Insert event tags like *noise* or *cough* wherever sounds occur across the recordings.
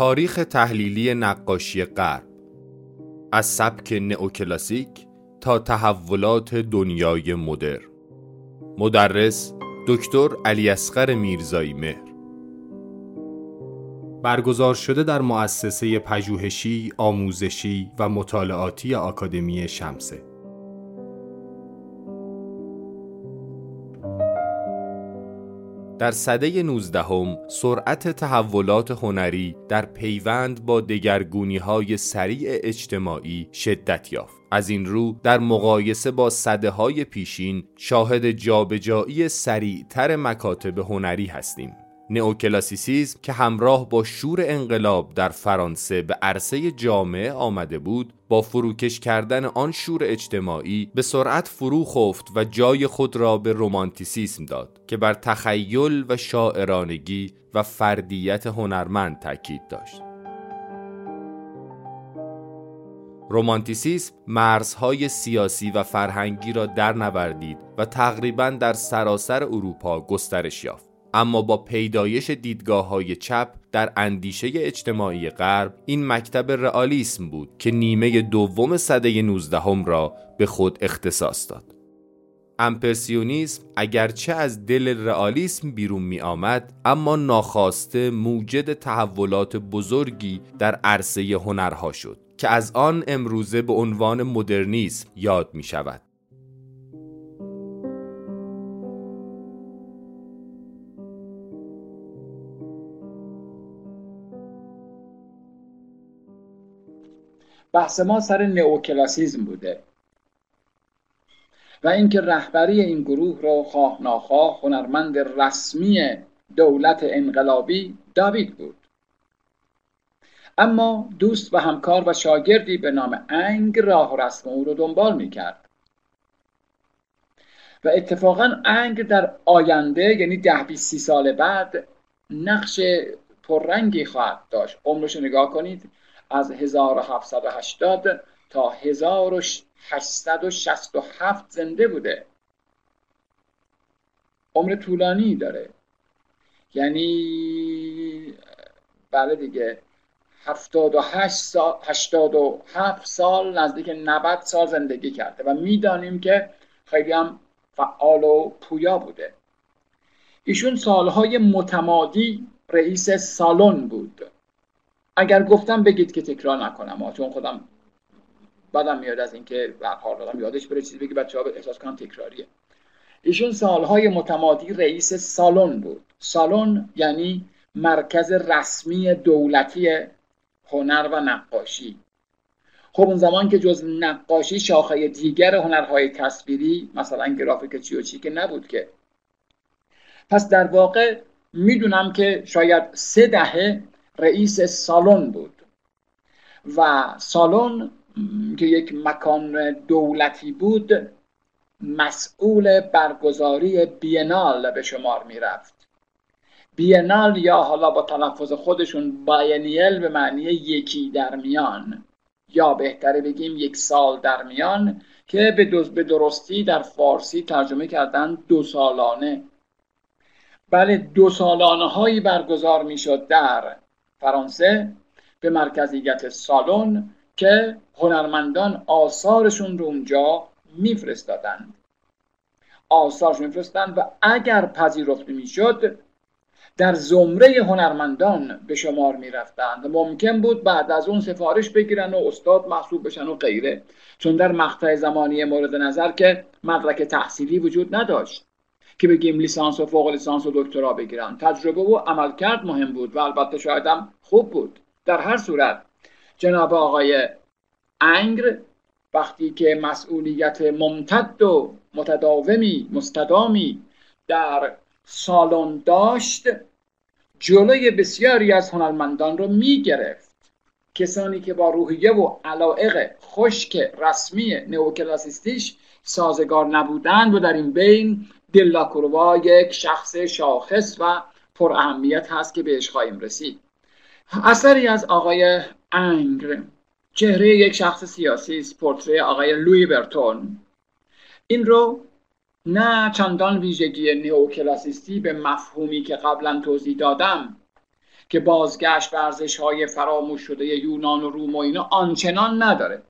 تاریخ تحلیلی نقاشی غرب. از سبک نئوکلاسیک تا تحولات دنیای مدر مدرس دکتر علی اصغر میرزایی مهر. برگزار شده در مؤسسه پژوهشی، آموزشی و مطالعاتی آکادمی شمسه. در سده 19 هم سرعت تحولات هنری در پیوند با دگرگونی های سریع اجتماعی شدت یافت. از این رو در مقایسه با صده های پیشین شاهد جابجایی سریعتر مکاتب هنری هستیم. نئوکلاسیسیزم که همراه با شور انقلاب در فرانسه به عرصه جامعه آمده بود با فروکش کردن آن شور اجتماعی به سرعت فرو خفت و جای خود را به رومانتیسیسم داد که بر تخیل و شاعرانگی و فردیت هنرمند تاکید داشت. رومانتیسیسم مرزهای سیاسی و فرهنگی را در نوردید و تقریبا در سراسر اروپا گسترش یافت. اما با پیدایش دیدگاه های چپ در اندیشه اجتماعی غرب این مکتب رئالیسم بود که نیمه دوم سده 19 هم را به خود اختصاص داد. امپرسیونیسم اگرچه از دل رئالیسم بیرون می آمد اما ناخواسته موجد تحولات بزرگی در عرصه هنرها شد که از آن امروزه به عنوان مدرنیسم یاد می شود. بحث ما سر نئوکلاسیزم بوده. و اینکه رهبری این گروه را خواه ناخواه هنرمند رسمی دولت انقلابی داوید بود. اما دوست و همکار و شاگردی به نام انگ راه و رسم او رو دنبال می‌کرد. و اتفاقا انگ در آینده یعنی ده بیست سی سال بعد نقش پررنگی خواهد داشت. عمرش نگاه کنید. از 1780 تا 1867 زنده بوده. عمر طولانی داره. یعنی بله دیگه 78 سال 87 سال نزدیک 90 سال زندگی کرده و می‌دانیم که خیلی هم فعال و پویا بوده. ایشون سالهای متمادی رئیس سالن بود. اگر گفتم بگید که تکرار نکنم. چون خودم بدم میاد از اینکه حال دادم یادش بره چیزی بگی بچه ها احساس کنم تکراریه. ایشون سالهای متمادی رئیس سالن بود. سالن یعنی مرکز رسمی دولتی هنر و نقاشی. خب اون زمان که جز نقاشی شاخه دیگر هنرهای تصویری مثلا گرافیک چی و چی که نبود که. پس در واقع می‌دونم که شاید سه دهه رئیس سالن بود. و سالن که یک مکان دولتی بود مسئول برگزاری بینال به شمار می رفت بینال یا حالا با تلفظ خودشون باینیل به معنی یکی در میان یا بهتره بگیم یک سال در میان که به درستی در فارسی ترجمه کردن دو سالانه. بله دو سالانه هایی برگزار می شد در فرانسه به مرکزیت سالن که هنرمندان آثارشون رو اونجا میفرستادند. آثارشون میفرستند و اگر پذیرفته می‌شد در زمره هنرمندان به شمار می‌رفتند. ممکن بود بعد از اون سفارش بگیرن و استاد محسوب بشن و غیره. چون در مقطع زمانی مورد نظر که مدرک تحصیلی وجود نداشت. که بگیم لیسانس و فوق لیسانس و دکترا بگیرن. تجربه و عملکرد مهم بود و البته شاید هم خوب بود. در هر صورت جناب آقای انگر وقتی که مسئولیت ممتد و متداومی مستدامی در سالن داشت جلوی بسیاری از هنرمندان رو می گرفت کسانی که با روحیه و علائق خشک رسمی نئوکلاسیستیش سازگار نبودند و در این بین دلاکروا یک شخص شاخص و پر اهمیت هست که بهش خواهیم رسید. اثری از آقای انگر چهره یک شخص سیاسی است پورتری آقای لوی برتون. این رو نه چندان ویژگی نئوکلاسیستی به مفهومی که قبلا توضیح دادم که بازگشت ورزش های فراموش شده یونان و روم و اینا آنچنان نداره.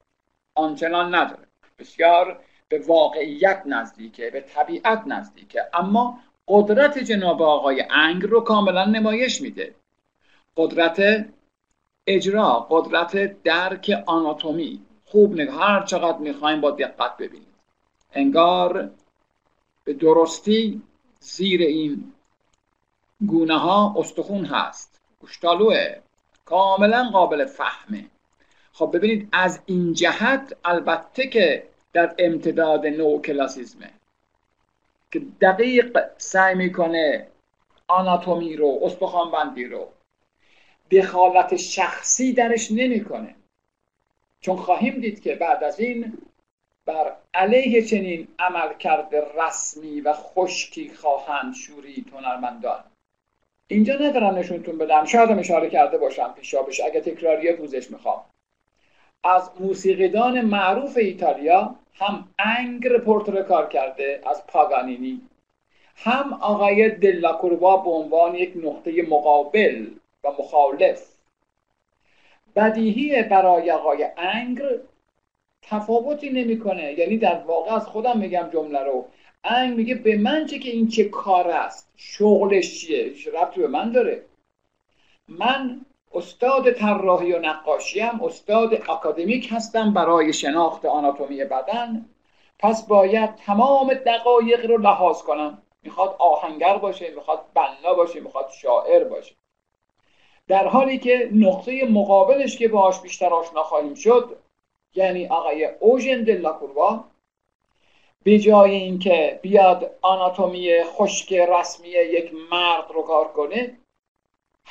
آنچنان نداره. بسیار به واقعیت نزدیکه به طبیعت نزدیکه. اما قدرت جناب آقای انگ رو کاملا نمایش میده. قدرت اجرا قدرت درک آناتومی. خوب نگاه هر چقدر می‌خوایم با دقت ببینیم. انگار به درستی زیر این گونه ها استخون هست. گوشتالوه کاملا قابل فهمه. خب ببینید از این جهت البته که در امتداد نو کلاسیزمه که دقیق سعی می‌کنه آناتومی رو استخوان بندی رو دخالت شخصی درش نمی‌کنه. چون خواهیم دید که بعد از این بر علیه چنین عمل کرده رسمی و خشکی خواهند شوری هنرمندان. اینجا ندارم نشونتون بدم. شاید اشاره کرده باشم پیشابش اگه تکراریه پوزش می‌خوام. از موسیقیدان معروف ایتالیا هم انگ رپورتر کار کرده از پاگانینی هم آقای دلاکوروا به عنوان یک نقطه مقابل و مخالف. بدیهی برای آقای انگر تفاوتی نمی‌کنه. یعنی در واقع از خودم میگم جمله رو. انگ میگه به من چه که این چه کار است؟ شغلش چیه؟ ربطی به من داره. من استاد طراحی و نقاشی هم استاد اکادمیک هستم برای شناخت آناتومی بدن. پس باید تمام دقایق رو لحاظ کنم. می‌خواد آهنگر باشه می‌خواد بنا باشه می‌خواد شاعر باشه. در حالی که نقطه مقابلش که باهاش بیشتر آشنا خواهیم شد یعنی آقای اوژن دلاکوروا به جای اینکه بیاد آناتومی خشک رسمی یک مرد رو کار کنه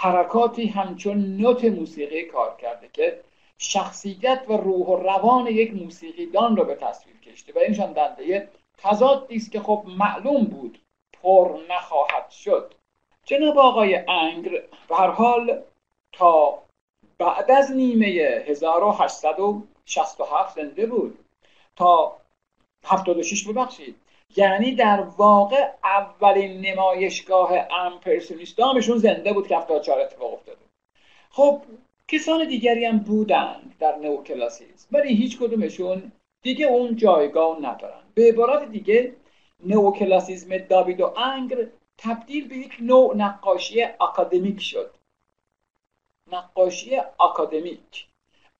حرکاتی همچون نوت موسیقی کار کرده که شخصیت و روح و روان یک موسیقیدان رو به تصویر کشته. و اینشان دنده تضادی است که خب معلوم بود پر نخواهد شد. جناب آقای انگر به حال تا بعد از نیمه 1867 زنده بود. تا 76 ببخشید. یعنی در واقع اولین نمایشگاه امپرسونیستامشون زنده بود که 74 اتفاق افتاده. خب کسان دیگری هم بودند در نوکلاسیسم ولی هیچ کدومشون دیگه اون جایگاه ندارن. به عبارت دیگه نوکلاسیزم داوید و انگر تبدیل به یک نوع نقاشی اکادمیک شد. نقاشی اکادمیک.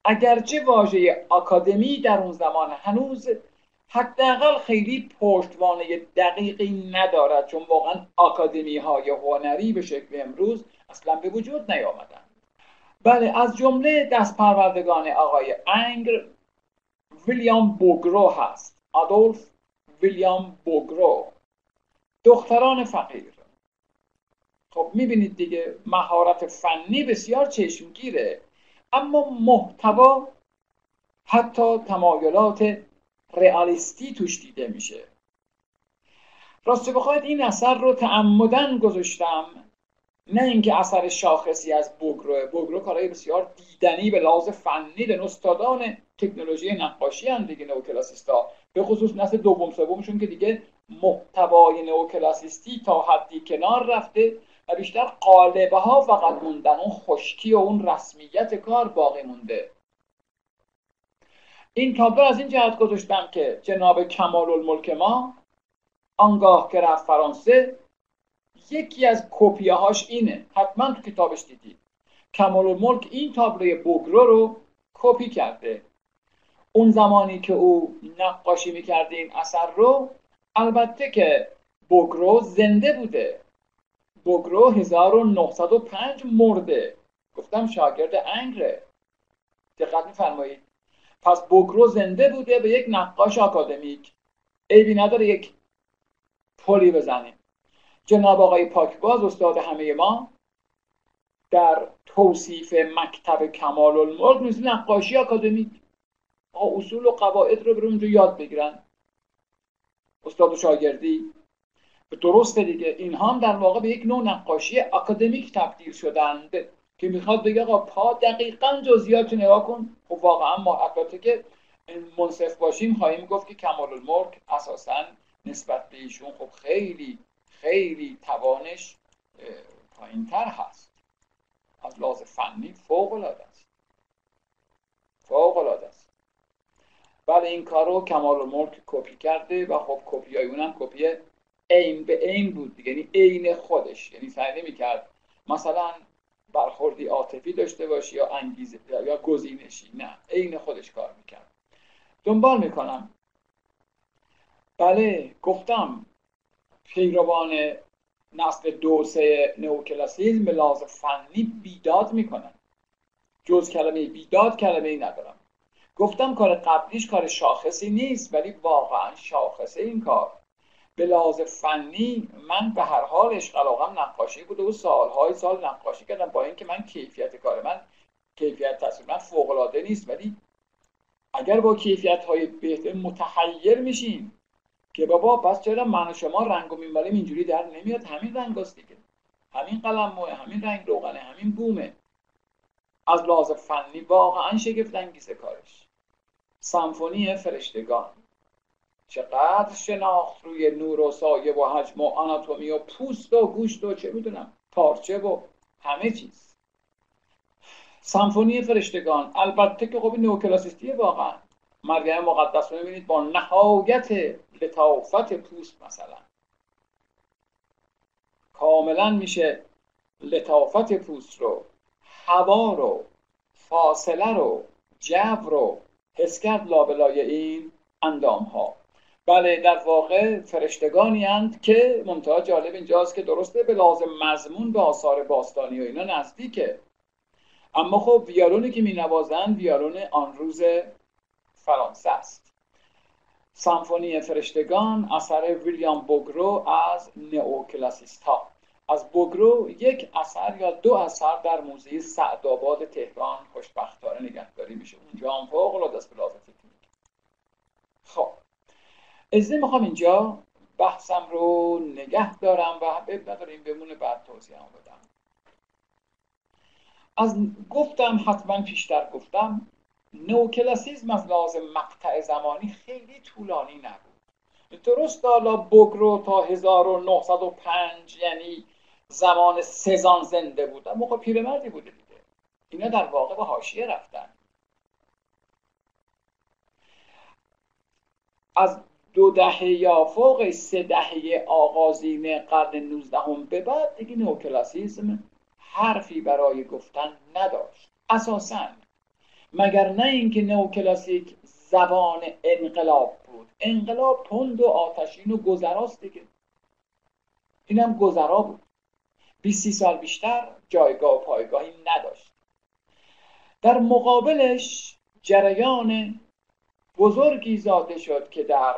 اگرچه واژه اکادمی در اون زمان هنوز حداقل خیلی پشتوانه دقیقی ندارد چون واقعا آکادمی های هنری به شکل امروز اصلا به وجود نیامدن بله از جمله دست پروردگان آقای انگر ویلیام بوگرو هست. آدولف ویلیام بوگرو دختران فقیر. خب می‌بینید دیگه مهارت فنی بسیار چشمگیره اما محتوا حتی تمایلات رئالیستی توش دیده میشه. راست بخواید این اثر رو تعمدن گذاشتم. نه اینکه اثر شاخصی از بوگرو بوگرو کارهای بسیار دیدنی به لحاظ فنی به استادان تکنولوژی نقاشی هم دیگه نوکلاسیستا. به خصوص نسل دوم سومشون که دیگه محتوای نوکلاسیستی تا حدی کنار رفته و بیشتر قالبه ها فقط موندن. اون خشکی و اون رسمیت کار باقی مونده. این تابلو از این جهت گذاشتم که جناب کمال الملک ما آنگاه که رفت فرانسه یکی از کپیه هاش اینه. حتما تو کتابش دیدید کمال الملک این تابلوی بوگرو رو کپی کرده. اون زمانی که او نقاشی می‌کرده این اثر رو البته که بوگرو زنده بوده. بوگرو 1905 مرده. گفتم شاگرد انگره. دقت میفرمایید. پس بوگرو زنده بوده به یک نقاش آکادمیک. عیبی نداره یک پلی بزنیم جناب آقای پاکباز استاد همه ما در توصیف مکتب کمال الملک مثل نقاشی آکادمیک. اصول و قواعد رو برون یاد بگیرن. استاد و شاگردی درسته دیگه. اینها هم در واقع به یک نوع نقاشی اکادمیک تبدیل شدند. که می‌خواد بگه آقا پا دقیقا جزئیات نگاه کن. خب واقعا ما البته که منصف باشیم خواهیم گفت که کمال الملک اساسا نسبت به ایشون خب خیلی خیلی توانش پایین تر هست. از لحاظ فنی فوق العاده است. فوق العاده است. بعد این کار رو کمال ملک کپی کرده و خب کپی های اونم کپی عین به عین بود یعنی عین خودش. یعنی سعی نمی‌کرد. مثلا برخوردی عاطفی داشته باشی یا انگیزه یا گزینشی. نه عین خودش کار می‌کرد. دنبال می‌کنم. بله گفتم پیروان نسل دو سه نوکلاسیزم به لحاظ فنی بیداد می‌کنن جز کلمه بیداد کلمه ای ندارم. گفتم کار قبلیش کار شاخصی نیست ولی واقعا شاخصه این کار. به لحاظ فنی من به هر حال عشق علاقم نقاشی بوده و سالهای سال نقاشی کردم با اینکه من کیفیت کار من کیفیت تصویر من فوق العاده نیست. ولی اگر با کیفیت های بهتر متحیر میشین که بابا پس چرا من و شما رنگ و میماریم اینجوری در نمیاد؟ همین رنگ هست دیگه. همین قلم موه همین رنگ روغنه همین بومه. از لحاظ فنی واقعا شگفت انگیزه کارش. سمفونی فرشتگان. چقدر شناخت روی نور و سایه و حجم و آناتومی و پوست و گوشت و چه می‌دونم پارچه و همه چیز. سمفونی فرشتگان البته که خب نوکلاسیستیه واقعا. مریم مقدس رو می‌بینید با نهایت لطافت پوست مثلا. کاملا میشه لطافت پوست رو هوا رو فاصله رو جو رو حس کرد لابلای این اندام ها بله در واقع فرشتگانی هند که منتها جالب اینجاست که درسته به لازم مضمون به آثار باستانی و اینا نزدیکه. اما خب ویالونی که می نوازند ویالون آن روز فرانسه است. سمفونی فرشتگان اثر ویلیام بوگرو از نئوکلاسیست ها از بوگرو یک اثر یا دو اثر در موزه سعدآباد تهران خوشبختانه نگهداری میشه. اونجا هم فوق العاده است خب. از می‌خوام اینجا بحثم رو نگه دارم و نداریم بمونه بعد توضیح بدم. از گفتم حتما پیشتر گفتم نوکلاسیزم از لازم مقطع زمانی خیلی طولانی نبود. درست حالا بگرو تا 1905 یعنی زمان سزان زنده بود. اما خب پیرمردی بوده دیگه. اینا در واقع به حاشیه رفتن. از دو دهه یا فوق سه دهه آغازین قرن 19 به بعد دیگه نوکلاسیزم حرفی برای گفتن نداشت. اساسا مگر نه اینکه نوکلاسیک زبان انقلاب بود. انقلاب تند و آتشین و گذراست دیگه. اینم گذرا بود. 20 سال بیشتر جایگاه و پایگاهی نداشت. در مقابلش جریان بزرگی زاده شد که در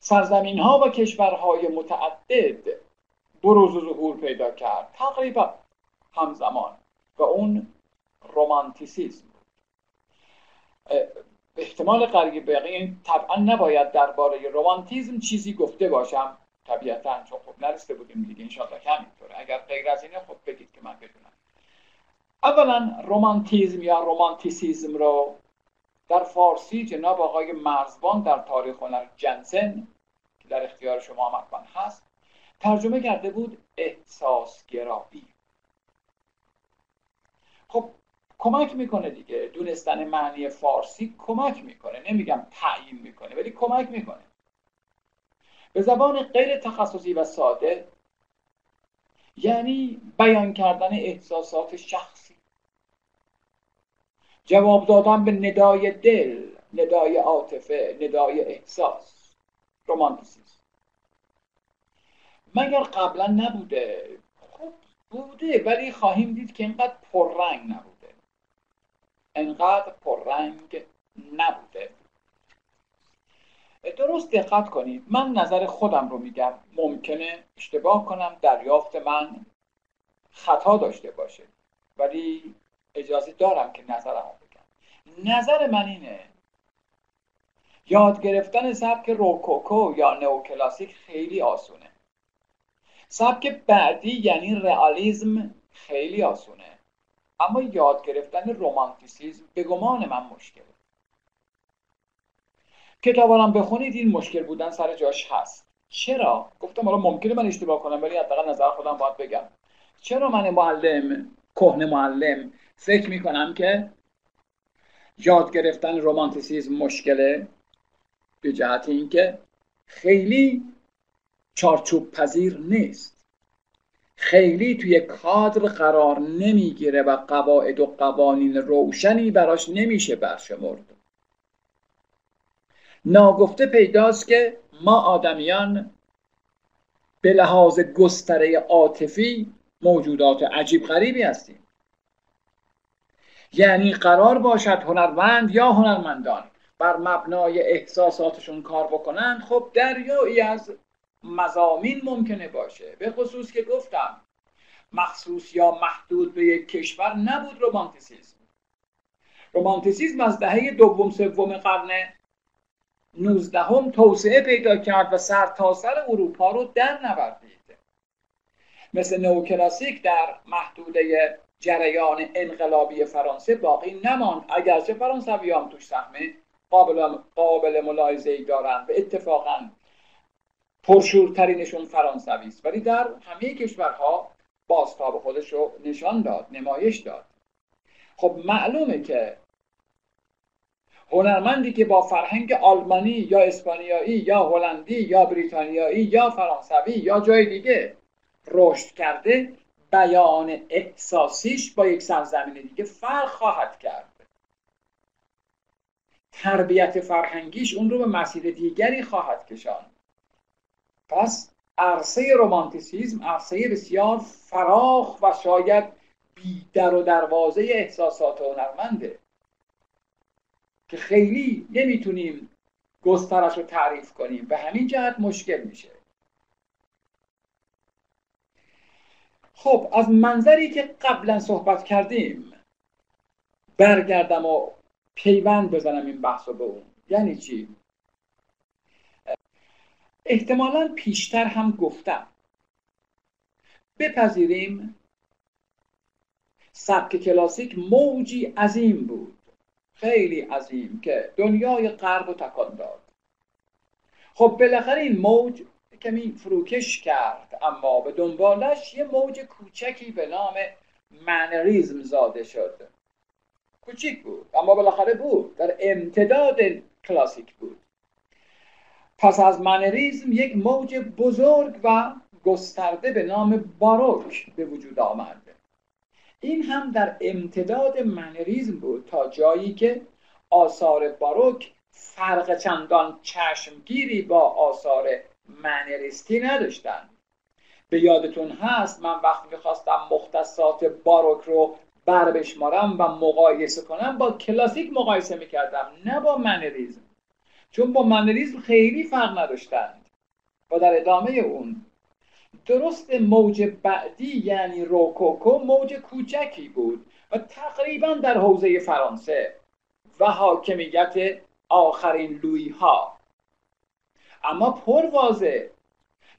سرزمین ها و کشورهای متعدد بروز و ظهور پیدا کرد. تقریبا همزمان و اون رومانتیسیزم احتمال قریب این طبعا نباید درباره رومانتیزم چیزی گفته باشم. طبیعتا چون خب نرسته بودیم دیگه انشاءالله که همینطوره. اگر غیر از اینه خب بگید که من بدونم. اولا رومانتیزم یا رومانتیسیزم رو در فارسی جناب آقای مرزبان در تاریخ هنر جنسن که در اختیار شما هم هست ترجمه کرده بود احساسگرایی خب کمک می‌کنه دیگه. دونستن معنی فارسی کمک می‌کنه. نمیگم تعیین می‌کنه ولی کمک می‌کنه. به زبان غیر تخصصی و ساده یعنی بیان کردن احساسات شخصی. جواب دادن به ندای دل ندای عاطفه ندای احساس. رومانتیسیسم. مگر قبلا نبوده؟ خب بوده ولی خواهیم دید که اینقدر پررنگ نبوده. انقدر پررنگ نبوده. درست دقت کنید. من نظر خودم رو میگم. ممکنه اشتباه کنم. دریافت من خطا داشته باشه. ولی اجازه دارم که نظرم نظر من اینه. یاد گرفتن سبک روکوکو یا نوکلاسیک خیلی آسونه. سبک بعدی یعنی رئالیسم خیلی آسونه. اما یاد گرفتن رومانتیسیزم به گمان من مشکله کتابارم بخونید این مشکل بودن سر جاش هست. چرا؟ گفتم حالا ممکنه من اشتباه کنم ولی حداقل نظر خودم باید بگم. چرا من معلم کهنه معلم فکر می‌کنم که یاد گرفتن رومانتیسیزم مشکله به جهت اینکه خیلی چارچوب پذیر نیست. خیلی توی کادر قرار نمی‌گیره و قواعد و قوانین روشنی براش نمیشه برشمرد. ناگفته پیداست که ما آدمیان به لحاظ گستره عاطفی موجودات عجیب غریبی هستیم. یعنی قرار باشد هنرمند یا هنرمندان بر مبنای احساساتشون کار بکنن خب دریایی از مزامین ممکنه باشه. به خصوص که گفتم مخصوص یا محدود به یک کشور نبود رومانتیسیزم رومانتیسیزم از دهه دوم سوم قرن نوزدهم توسعه پیدا کرد و سر تا سر اروپا رو در نوردید مثل نوکلاسیک در محدوده جریان انقلابی فرانسه باقی نماند. اگرچه فرانسوی هم توش سهمه قابل, قابل ملاحظه ای دارند و اتفاقا پرشورترینشون فرانسوی است. ولی در همه کشورها بازتاب خودش رو نشان داد نمایش داد. خب معلومه که هنرمندی که با فرهنگ آلمانی یا اسپانیایی یا هلندی یا بریتانیایی یا فرانسوی یا جای دیگه رشد کرده بیان احساسیش با یک سرزمین دیگه فرق خواهد کرد. تربیت فرهنگیش اون رو به مسیر دیگری خواهد کشاند. پس عرصه رومانتیسیزم عرصه بسیار فراخ و شاید بیدر و دروازه احساسات هنرمنده که خیلی نمی‌تونیم گسترش رو تعریف کنیم. به همین جهت مشکل میشه. خب از منظری که قبلا صحبت کردیم برگردم و پیوند بزنم این بحث رو به اون. یعنی چی؟ احتمالا پیشتر هم گفتم. بپذیریم. سبک کلاسیک موجی عظیم بود. خیلی عظیم که دنیای غرب و تکان داد. خب بالاخره این موج کمی فروکش کرد اما به دنبالش یه موج کوچکی به نام منریزم زاده شد. کوچیک بود اما بالاخره بود در امتداد کلاسیک بود. پس از منریزم یک موج بزرگ و گسترده به نام باروک به وجود آمد. این هم در امتداد منریزم بود تا جایی که آثار باروک فرق چندان چشمگیری با آثار منریستی نداشتند به یادتون هست من وقتی می‌خواستم مختصات باروک رو بر بشمارم و مقایسه کنم با کلاسیک مقایسه می‌کردم نه با منریزم چون با منریزم خیلی فرق نداشتند. و در ادامه اون درست موج بعدی یعنی روکوکو موج کوچکی بود و تقریبا در حوزه فرانسه و حاکمیت آخرین لوی ها اما پر واضح.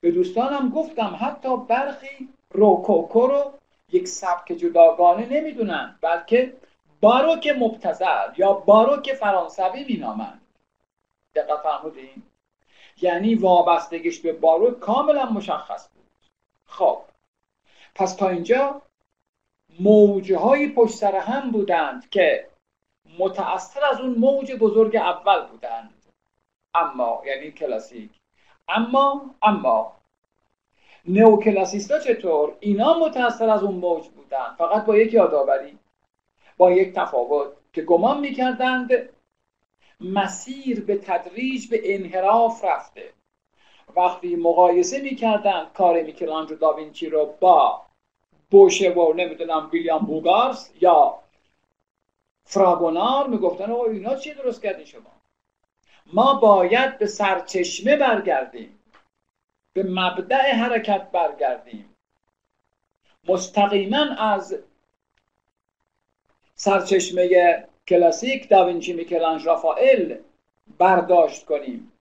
به دوستانم گفتم حتی برخی روکوکو رو یک سبک جداگانه نمی‌دونن بلکه باروک مبتزل یا باروک فرانسوی مینامند. دقت فرمودین؟ یعنی وابستگیش به باروک کاملا مشخص بود. خب پس تا اینجا موجه های پشت سر هم بودند که متأثر از اون موج بزرگ اول بودند. اما یعنی کلاسیک. اما اما. نوکلاسیستا چطور؟ اینا متأثر از اون موج بودند فقط با یک یادآوری. با یک تفاوت که گمان می‌کردند مسیر به تدریج به انحراف رفته. وقتی مقایسه می‌کردن کار میکلانجو داوینچی رو با بوشه و نمی‌دونم ویلیام بوگارس یا فراگونار می‌گفتن او اینا چی درست کردین شما؟ ما باید به سرچشمه برگردیم. به مبدع حرکت برگردیم. مستقیما از سرچشمه کلاسیک داوینچی میکلانج رافائل برداشت کنیم.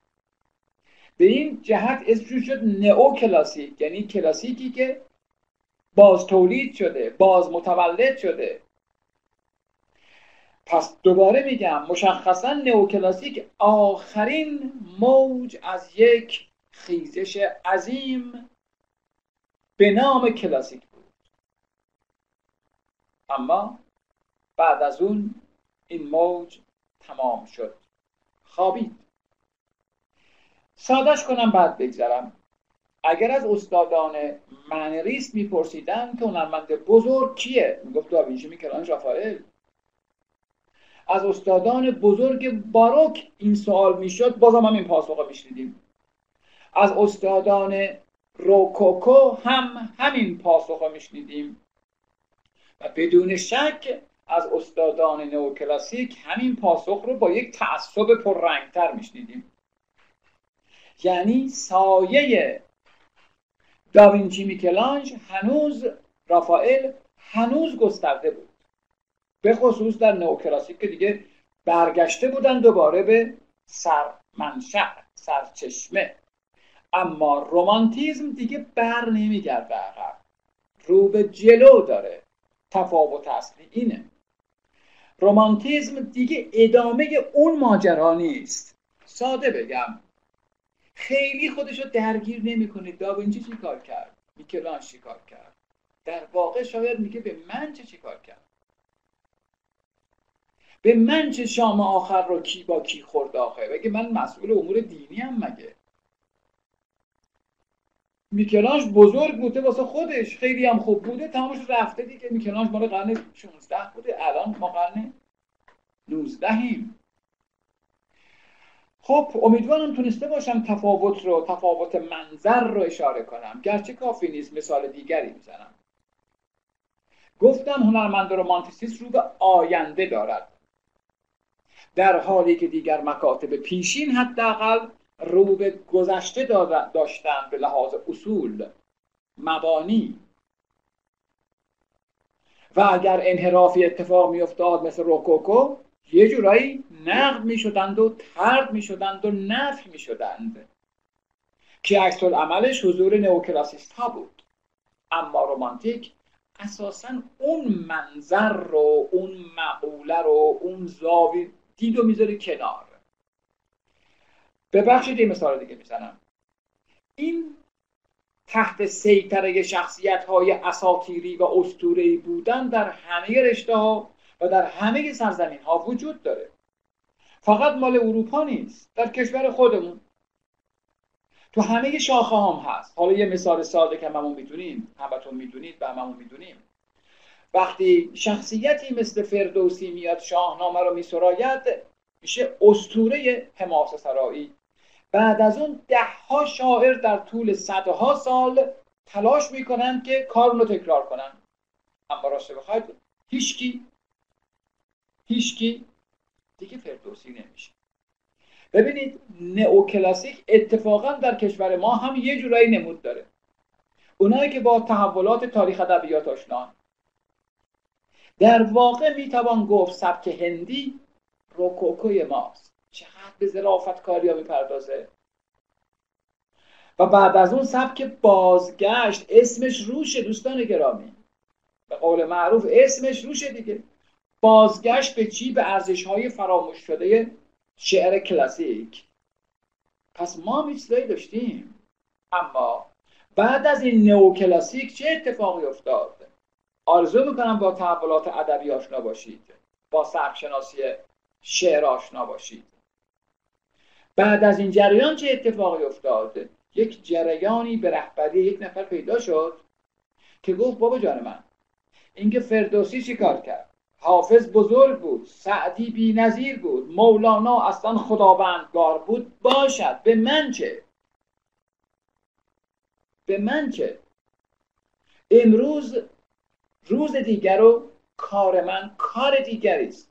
به این جهت اسمش شد نئو کلاسیک یعنی کلاسیکی که باز تولید شده باز متولد شده. پس دوباره میگم مشخصا نئوکلاسیک آخرین موج از یک خیزش عظیم به نام کلاسیک بود. اما بعد از اون این موج تمام شد. خوابید. سادش کنم بعد بگذرم. اگر از استادان منریست میپرسیدن که هنرمند بزرگ کیه؟ می‌گفت داوینچی میکلانج رافائل. از استادان بزرگ باروک این سوال می‌شد بازم هم این پاسخ میشنیدیم از استادان روکوکو هم همین پاسخ میشنیدیم و بدون شک از استادان نوکلاسیک همین پاسخ رو با یک تعصب پررنگتر میشنیدیم یعنی سایه داوینچی میکلانج هنوز رافائل هنوز گسترده بود. به خصوص در نوکلاسیک که دیگه برگشته بودن دوباره به سرمنشأ سرچشمه. اما رومانتیزم دیگه بر نمیگرده عقب. رو به جلو داره. تفاوت اصلی اینه. رومانتیزم دیگه ادامه اون ماجرا نیست. ساده بگم. خیلی خودش رو درگیر نمی‌کنه. داوینچی چی کار کرد؟ میکلانج چی کار کرد؟ در واقع شاید میگه به من چه چی کار کرد؟ به من چه شام آخر رو کی با کی خورد آخه؟ بگه من مسئول امور دینی هم مگه؟ میکلانج بزرگ بوده واسه خودش. خیلی هم خوب بوده. تمامش رفته دیگه. میکلانج مال قرن 16 بوده. الان ما قرن 19 ایم خب امیدوارم تونسته باشم تفاوت رو تفاوت منظر رو اشاره کنم. گرچه کافی نیست مثال دیگری می‌زنم گفتم هنرمند رومانتیسیست رو به آینده دارد. در حالی که دیگر مکاتب پیشین حداقل رو به گذشته داشتن به لحاظ اصول مبانی. و اگر انحرافی اتفاق میافتاد مثل روکوکو یه جورایی نقد می شدند و ترد می شدند و نفی می شدند که عکس عملش حضور نئوکلاسیست ها بود. اما رومانتیک اساسا اون منظر رو اون معقوله رو اون زاوی دید و می‌ذاره کنار. ببخشید یه مثال دیگه می‌زنم. این تحت سیطره شخصیت های اساتیری و استورهی بودن در همه رشته ها و در همه سرزمین ها وجود داره. فقط مال اروپا نیست در کشور خودمون. تو همه شاخه هم هست. حالا یه مثال ساده که هممون می‌دونیم همتون می‌دونید و هممون می‌دونیم. وقتی شخصیتی مثل فردوسی میاد شاهنامه رو میسراید میشه استوره حماسه سرایی. بعد از اون ده ها شاعر در طول صدها سال تلاش می‌کنن که کار رو تکرار کنن اما راست بخواید هیچکی هیچکی دیگه فردوسی نمیشه. ببینید نئوکلاسیک اتفاقا در کشور ما هم یه جورایی نمود داره. اونایی که با تحولات تاریخ ادبیات آشنان در واقع می‌توان گفت سبک هندی روکوکوی ماست. چقدر به ظرافت کاریا می‌پردازه. و بعد از اون سبک بازگشت اسمش روشه دوستان گرامی. به قول معروف اسمش روشه دیگه. بازگشت به چی به ارزش های فراموش شده شعر کلاسیک. پس ما میچلایی داشتیم. اما بعد از این نو کلاسیک چه اتفاقی افتاد؟ آرزو می‌کنم با تحولات ادبی آشنا باشید. با سبکشناسی شعر آشنا باشید. بعد از این جریان چه اتفاقی افتاد؟ یک جریانی به رهبری یک نفر پیدا شد که گفت بابا جان من اینکه فردوسی چیکار کرد؟ حافظ بزرگ بود سعدی بی نظیر بود مولانا اصلا خداوندگار بود باشد. به من چه؟ به من چه؟ امروز روز دیگر و کار من کار دیگری است.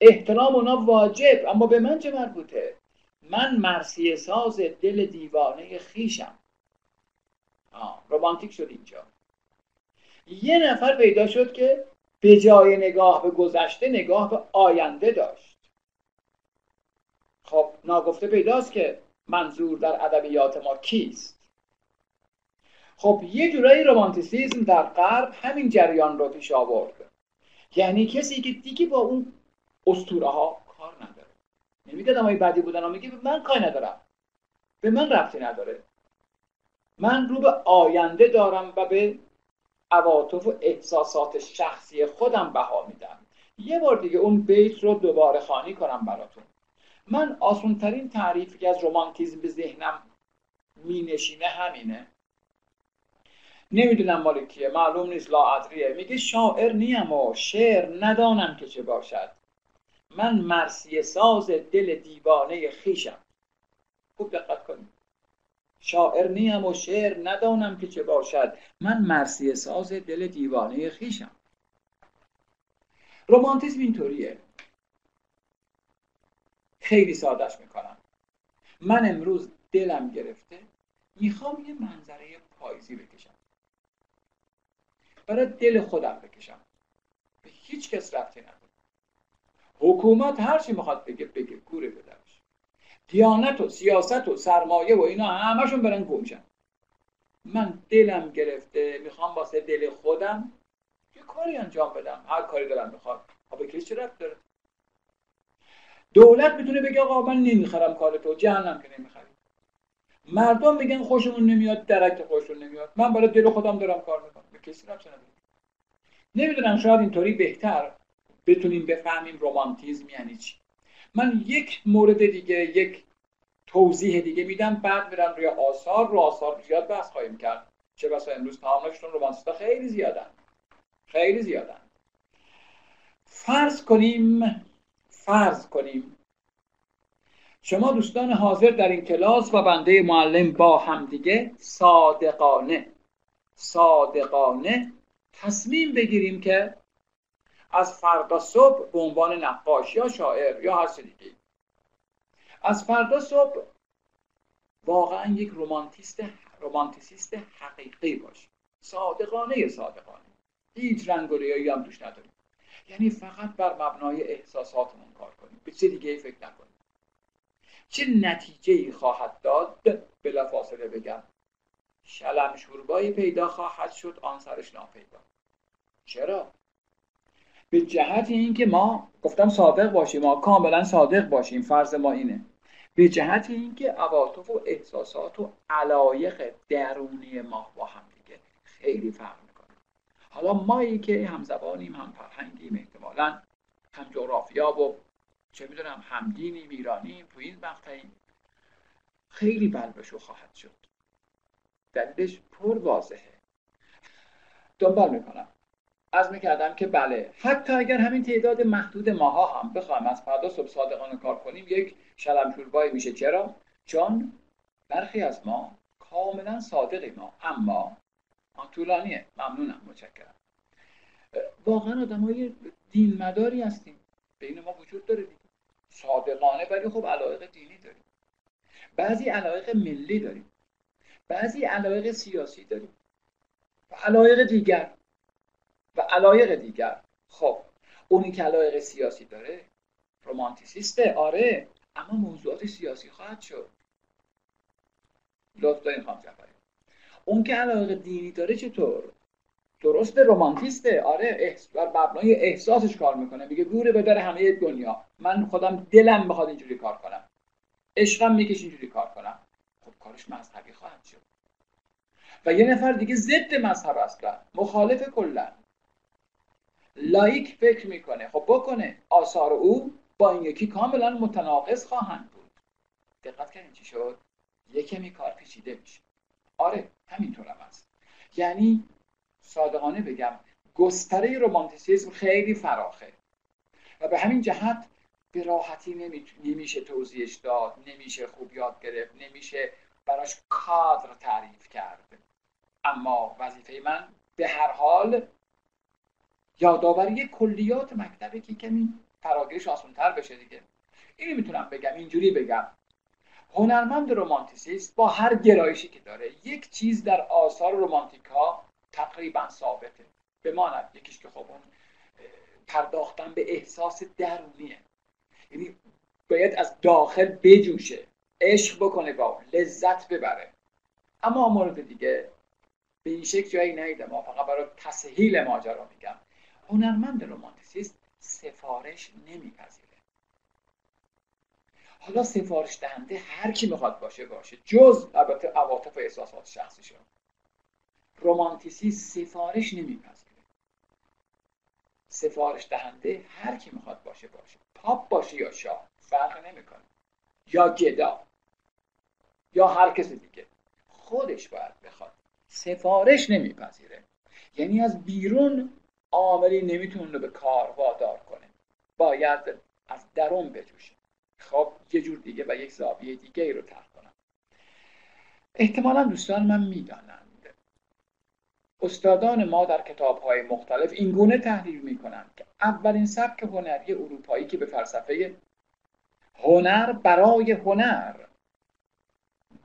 احترام اونا واجب اما به من چه مربوطه؟ من مرسی ساز دل دیوانه خیشم آه. رومانتیک شد اینجا. یه نفر پیدا شد که به جای نگاه به گذشته نگاه به آینده داشت. خب ناگفته پیداست که منظور در ادبیات ما کیست؟ خب یه جورایی رومانتیسیزم در غرب همین جریان رو پیش آورد. یعنی کسی که دیگه با اون استوره ها کار نداره. نمیگه دمای بعدی بودن و میگه من کار ندارم. به من ربطی نداره. من رو به آینده دارم و به عواطف و احساسات شخصی خودم بها میدم. یه بار دیگه اون بیت رو دوباره خانی کنم براتون. من آسونترین تعریفی که از رومانتیزم به ذهنم مینشینه همینه. نمی‌دونم مال کیه معلوم نیست لا ادریه میگه شاعر نیم و شعر ندانم که چه باشد. من مرسی ساز دل دیوانه خیشم خوب دقت کنید. شاعر نیم و شعر ندانم که چه باشد. من مرسی ساز دل دیوانه خیشم رومانتیسم اینطوریه. خیلی سادش می‌کنم. من امروز دلم گرفته می‌خوام یه منظره پاییزی بکشم. برای دل خودم بکشم. به هیچ کس رفتی نداره. حکومت هر چی می‌خواد بگه بگه. گوره بدرش دیانت و سیاست و سرمایه و اینا همشون برن گمشن من دلم گرفته می‌خوام واسه دل خودم یه کاری انجام بدم. هر کاری دارم می‌خواد. به کسی رفت داره؟ دولت می‌تونه بگه آقا من نمی‌خرم کار تو جهنم که نمی‌خری. مردم میگن خوشمون نمیاد درک خوشمون نمیاد. من برای دل خودم دارم کار می‌کنم. به کسی رفت نمی‌دونم شاید اینطوری بهتر بتونیم بفهمیم رومانتیزم یعنی چی. من یک مورد دیگه یک توضیح دیگه میدم بعد میرم روی آثار. رو آثار زیاد بحث خواهیم کرد. چه بسا امروز تمامشون رومانتیستا خیلی زیادن. خیلی زیادن. فرض کنیم فرض کنیم شما دوستان حاضر در این کلاس و بنده معلم با همدیگه صادقانه صادقانه تصمیم بگیریم که از فردا صبح به عنوان نقاش یا شاعر یا هر دیگه. از فردا صبح واقعا یک رومانتیست رومانتیسیست حقیقی باش. صادقانه صادقانه. هیچ رنگ و هم توش نداریم. یعنی فقط بر مبنای احساساتمون کار کنیم. به چه دیگه فکر نکنیم. چه نتیجه ای خواهد داد؟ فاصله بگم. شلم شوربایی پیدا خواهد شد آن سرش ناپیدا. چرا؟ به جهت اینکه ما گفتم صادق باشیم ما کاملا صادق باشیم فرض ما اینه. به جهت اینکه عواطف و احساسات و علایق درونی ما با هم دیگه خیلی فرق می‌کنه. حالا مایی که هم زبانیم هم فرهنگیم احتمالا هم جغرافیا و چه می‌دونم هم دینیم ایرانیم تو این مقطعیم خیلی بلبشو خواهد شد. دلیلش پر واضحه. دنبال می‌کنم. از می‌کردم که بله حتی اگر همین تعداد محدود ماها هم بخوایم از فردا صبح صادقانه کار کنیم یک شلم شوربایی میشه. چرا؟ چون برخی از ما کاملا صادقی ما اما طولانیه. ممنونم متشکرم. واقعا دین مداری هستیم. بین ما وجود داره دیگه. صادقانه ولی خب علایق دینی داریم. بعضی علایق ملی داریم. بعضی علایق سیاسی داریم. و علایق دیگر. و علایق دیگر. خب اونی که علایق سیاسی داره رومانتیسیسته آره اما موضوعات سیاسی خواهد شد. لطف داریم جعفری. اون که علاقه دینی داره چطور؟ درست رومانتیسته آره بر مبنای احساسش کار می‌کنه. میگه گوره به در همه دنیا. من خودم دلم بخواد اینجوری کار کنم. عشقم میکش اینجوری کار کنم. خب کارش مذهبی خواهد شد. و یه نفر دیگه ضد مذهب اصلا مخالف کلا. لایک فکر می‌کنه. خب بکنه. آثار او با این یکی کاملا متناقض خواهند بود. دقت کردین چی شد؟ یه کمی کار پیچیده میشه. آره همینطور هم هست یعنی صادقانه بگم گستره رومانتیسیزم خیلی فراخه. و به همین جهت به راحتی نمیشه توضیحش داد نمیشه خوب یاد گرفت نمیشه براش کادر تعریف کرد. اما وظیفه من به هر حال یادآوری کلیات مکتبه که کمی فراگیرش آسانتر بشه دیگه. اینو می‌تونم بگم اینجوری بگم. هنرمند رومانتیسیست با هر گرایشی که داره یک چیز در آثار رومانتیک تقریبا ثابته. بماند یکیش که خب اون پرداختن به احساس درونیه. یعنی باید از داخل بجوشه عشق بکنه با لذت ببره. اما مورد دیگه به این شکل جایی نیدم ما فقط برای تسهیل ماجرا میگم. هنرمند رومانتیسیست سفارش نمیپذیره. حالا سفارش دهنده هر کی می‌خواد باشه باشه. جز البته عواطف و احساسات شخصی شد رومانتیسی سفارش نمیپذیره. سفارش دهنده هر کی می‌خواد باشه باشه. پاپ باشه یا شاه فرق نمی‌کنه. یا گدا یا هر کس دیگه. خودش باید بخواد. سفارش نمیپذیره. یعنی از بیرون عاملی نمی‌تونه رو به کار وادار کنه. باید از درون بجوشه. خب یه جور دیگه و یک زاویه دیگه ای رو تر کنم. احتمالا دوستان من می‌دانند استادان ما در کتاب های مختلف این گونه تحلیل می‌کنند که اولین سبک هنری اروپایی که به فلسفه هنر برای هنر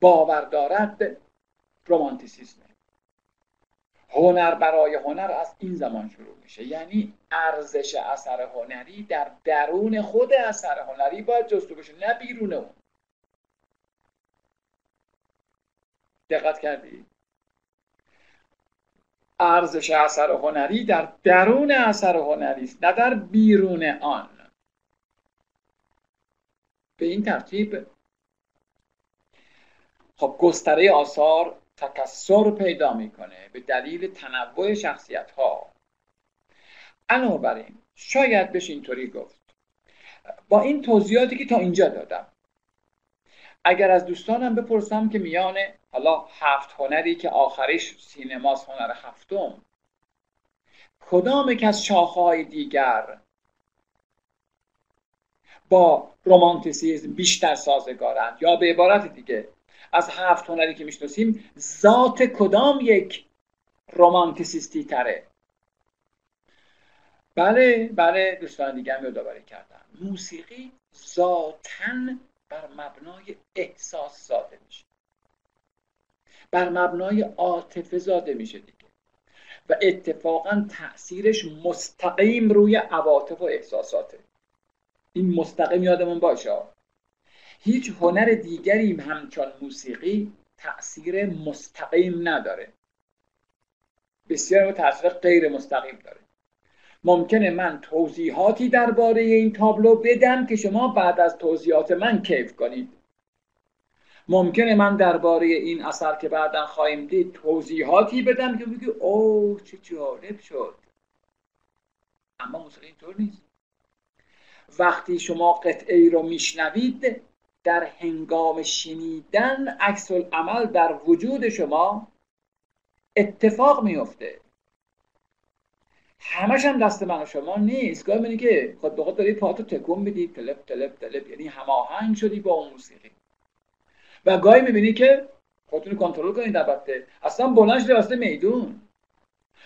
باور دارد رومانتیسیزمه هنر برای هنر از این زمان شروع میشه. یعنی ارزش اثر هنری در درون خود اثر هنری باید جستو بشه نه بیرون اون. دقت کردی؟ ارزش اثر هنری در درون اثر هنری است نه در بیرون آن. به این ترتیب خب گستره آثار تکسر پیدا می‌کنه به دلیل تنوع شخصیت ها علاوه بر این شاید بشه اینطوری گفت با این توضیحاتی که تا اینجا دادم اگر از دوستانم بپرسم که میان حالا هفت هنری که آخرش سینماس هنر هفتم کدام یک از شاخه های دیگر با رومانتیسیزم بیشتر سازگارند؟ یا به عبارت دیگه از هفت هنری که می‌شناسیم ذات کدام یک رومانتیسیستی تره؟ بله بله دوستان دیگه هم یادآوری کردم. موسیقی ذاتا بر مبنای احساس زاده میشه. بر مبنای عاطفه زاده میشه دیگه. و اتفاقا تاثیرش مستقیم روی عواطف و احساساته. این مستقیم یادمون باشه. هیچ هنر دیگری همچون موسیقی تاثیر مستقیم نداره. بسیار تاثیر غیر مستقیم داره. ممکنه من توضیحاتی درباره این تابلو بدم که شما بعد از توضیحات من کیف کنید. ممکنه من درباره این اثر که بعدا خواهیم دید توضیحاتی بدم که بگی اوه چه جالب شد. اما موسیقی اینطور نیست. وقتی شما قطعه ای رو میشنوید در هنگام شنیدن عکس عمل در وجود شما اتفاق میفته همش هم دست من و شما نیست. گاهی که خود به خود داری پاتو تکون میدی تلپ تلپ تلپ. یعنی هماهنگ شدی با اون موسیقی. و گاهی می‌بینی که خودتون کنترل کنید البته. اصلا بلند شده واسه میدون.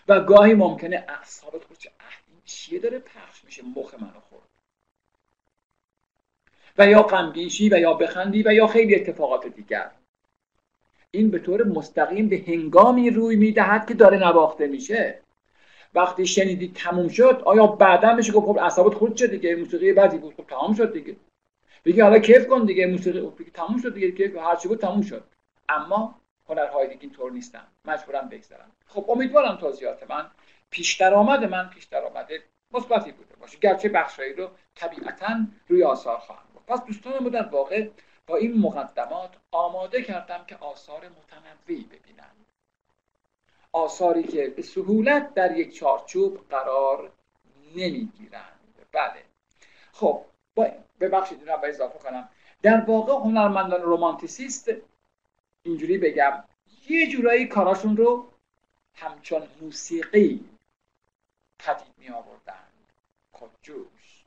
و گاهی ممکنه اعصابت خود چه این چیه داره پخش میشه؟ مخ منو خورد. و یا غمگین و یا بخندی و یا خیلی اتفاقات دیگر. این به طور مستقیم به هنگامی روی می‌دهد که داره نواخته میشه. وقتی شنیدی تموم شد آیا بعدا میشه گفت خب اعصابت خود شد دیگه موسیقی بعدی بود خب تمام شد دیگه. بگی حالا کیف کن دیگه موسیقی خب بگی تموم شد دیگه کیف هر چی بود تموم شد. اما هنرهای دیگه اینطور نیستن. مجبورم بگذارم خب امیدوارم توضیحات من پیش درآمد من پیش درآمد مثبتی بوده باشه. گرچه بخشایی رو طبیعتا روی آثار خواهم گفت. پس دوستان در واقع با این مقدمات آماده کردم که آثار متنوعی ببینند آثاری که به سهولت در یک چارچوب قرار نمی‌گیرند. بله. خب ببخشید رو اضافه کنم. در واقع هنرمندان رومانتیسیست اینجوری بگم یه جورایی کاراشون رو همچون موسیقی پدید می آوردن خب جوش.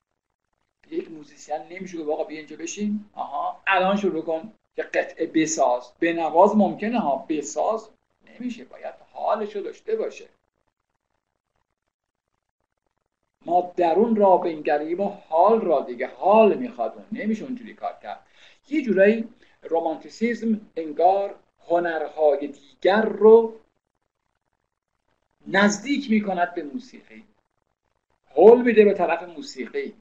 یک موزیسین نمیشه که آقا بیا اینجا بشین. آها الان شروع کن. که قطعه بساز. به نواز ممکنه ها بساز نمیشه باید حالش رو داشته باشه. ما درون را بنگریم و حال را دیگه حال می‌خواد اون نمیشه اونجوری کار کرد. یه جورایی رومانتیسیزم انگار هنرهای دیگر رو نزدیک می‌کند به موسیقی. حل میده به طرف موسیقی.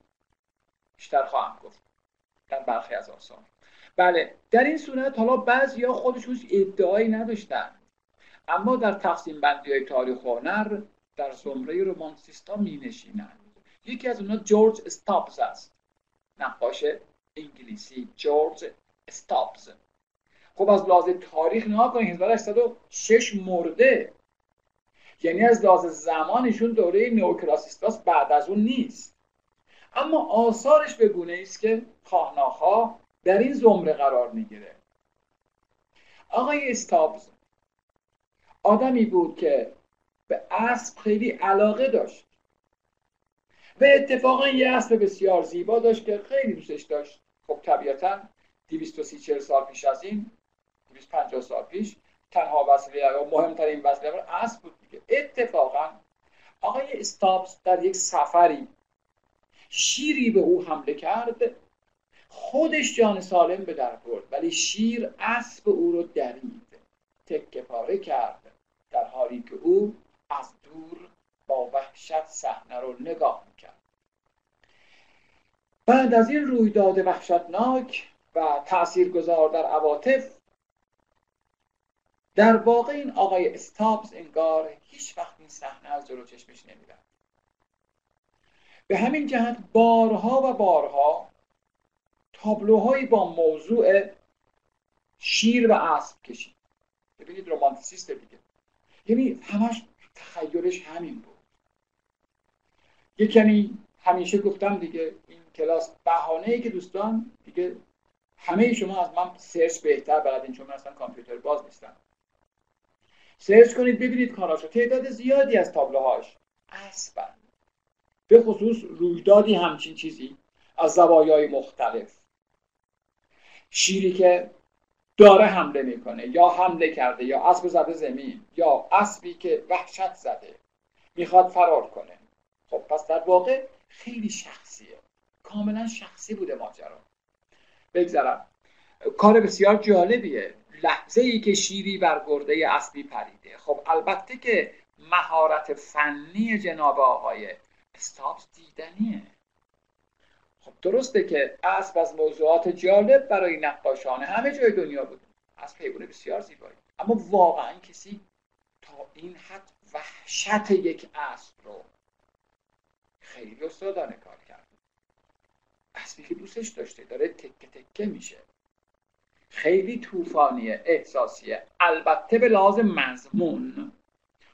بیشتر خواهم گفت. در برخی از آثار. بله در این صورت حالا بعضی ها خودشون ادعایی نداشتن. اما در تقسیم بندی های تاریخ هنر در زمره رومانسیستا می نشینند. یکی از اونها جورج استابز است. نقاش انگلیسی جورج استابز. خب از لحاظ تاریخ نها کنید 1806 مرده. یعنی از لحاظ زمانشون دوره نوکلاسیستاس بعد از اون نیست. اما آثارش به گونه است که خواهناخواه در این زمره قرار می‌گیره آقای استابز آدمی بود که به اسب خیلی علاقه داشت. به اتفاقا یه اسب بسیار زیبا داشت که خیلی دوستش داشت. خب طبیعتا 230 سال پیش از این 250 سال پیش تنها وسیله یا مهمترین وسیله اسب بود دیگه. اتفاقا آقای استابز در یک سفری شیری به او حمله کرد. خودش جان سالم به در برد ولی شیر اسب او رو درید تکه پاره کرد. در حالی که او از دور با وحشت صحنه رو نگاه می‌کرد. بعد از این رویداد وحشتناک و تاثیرگذار در عواطف در واقع این آقای استابز انگار هیچ وقت این صحنه از جلو چشمش نمیرد به همین جهت بارها و بارها تابلوهایی با موضوع شیر و اسب کشید. ببینید رومانتیسیست دیگه. یعنی همش تخیلش همین بود. یک کمی همیشه گفتم دیگه این کلاس بهانه ای که دوستان دیگه همه شما از من سرچ بهتر بلدین چون من اصلا کامپیوتر باز نیستم. سرچ کنید ببینید کاراشو تعداد زیادی از تابلوهاش. اصلا. به خصوص رویدادی همچین چیزی از زوایای مختلف. شیری که داره حمله می‌کنه یا حمله کرده یا اسب زده زمین یا اسبی که وحشت زده می‌خواد فرار کنه. خب پس در واقع خیلی شخصیه. کاملا شخصی بوده ماجرا. بگذرم. کار بسیار جالبیه. لحظه ای که شیری بر گرده اسبی پریده. خب البته که مهارت فنی جناب آقای استابس دیدنیه. خب درسته که اسب از موضوعات جالب برای نقاشان همه جای دنیا بود. اسب حیوان بسیار زیبایی. اما واقعا کسی تا این حد وحشت یک اسب رو خیلی استادانه کار کرد. اسبی که دوستش داشته داره تکه تکه میشه. خیلی طوفانیه احساسیه البته به لحاظ مضمون.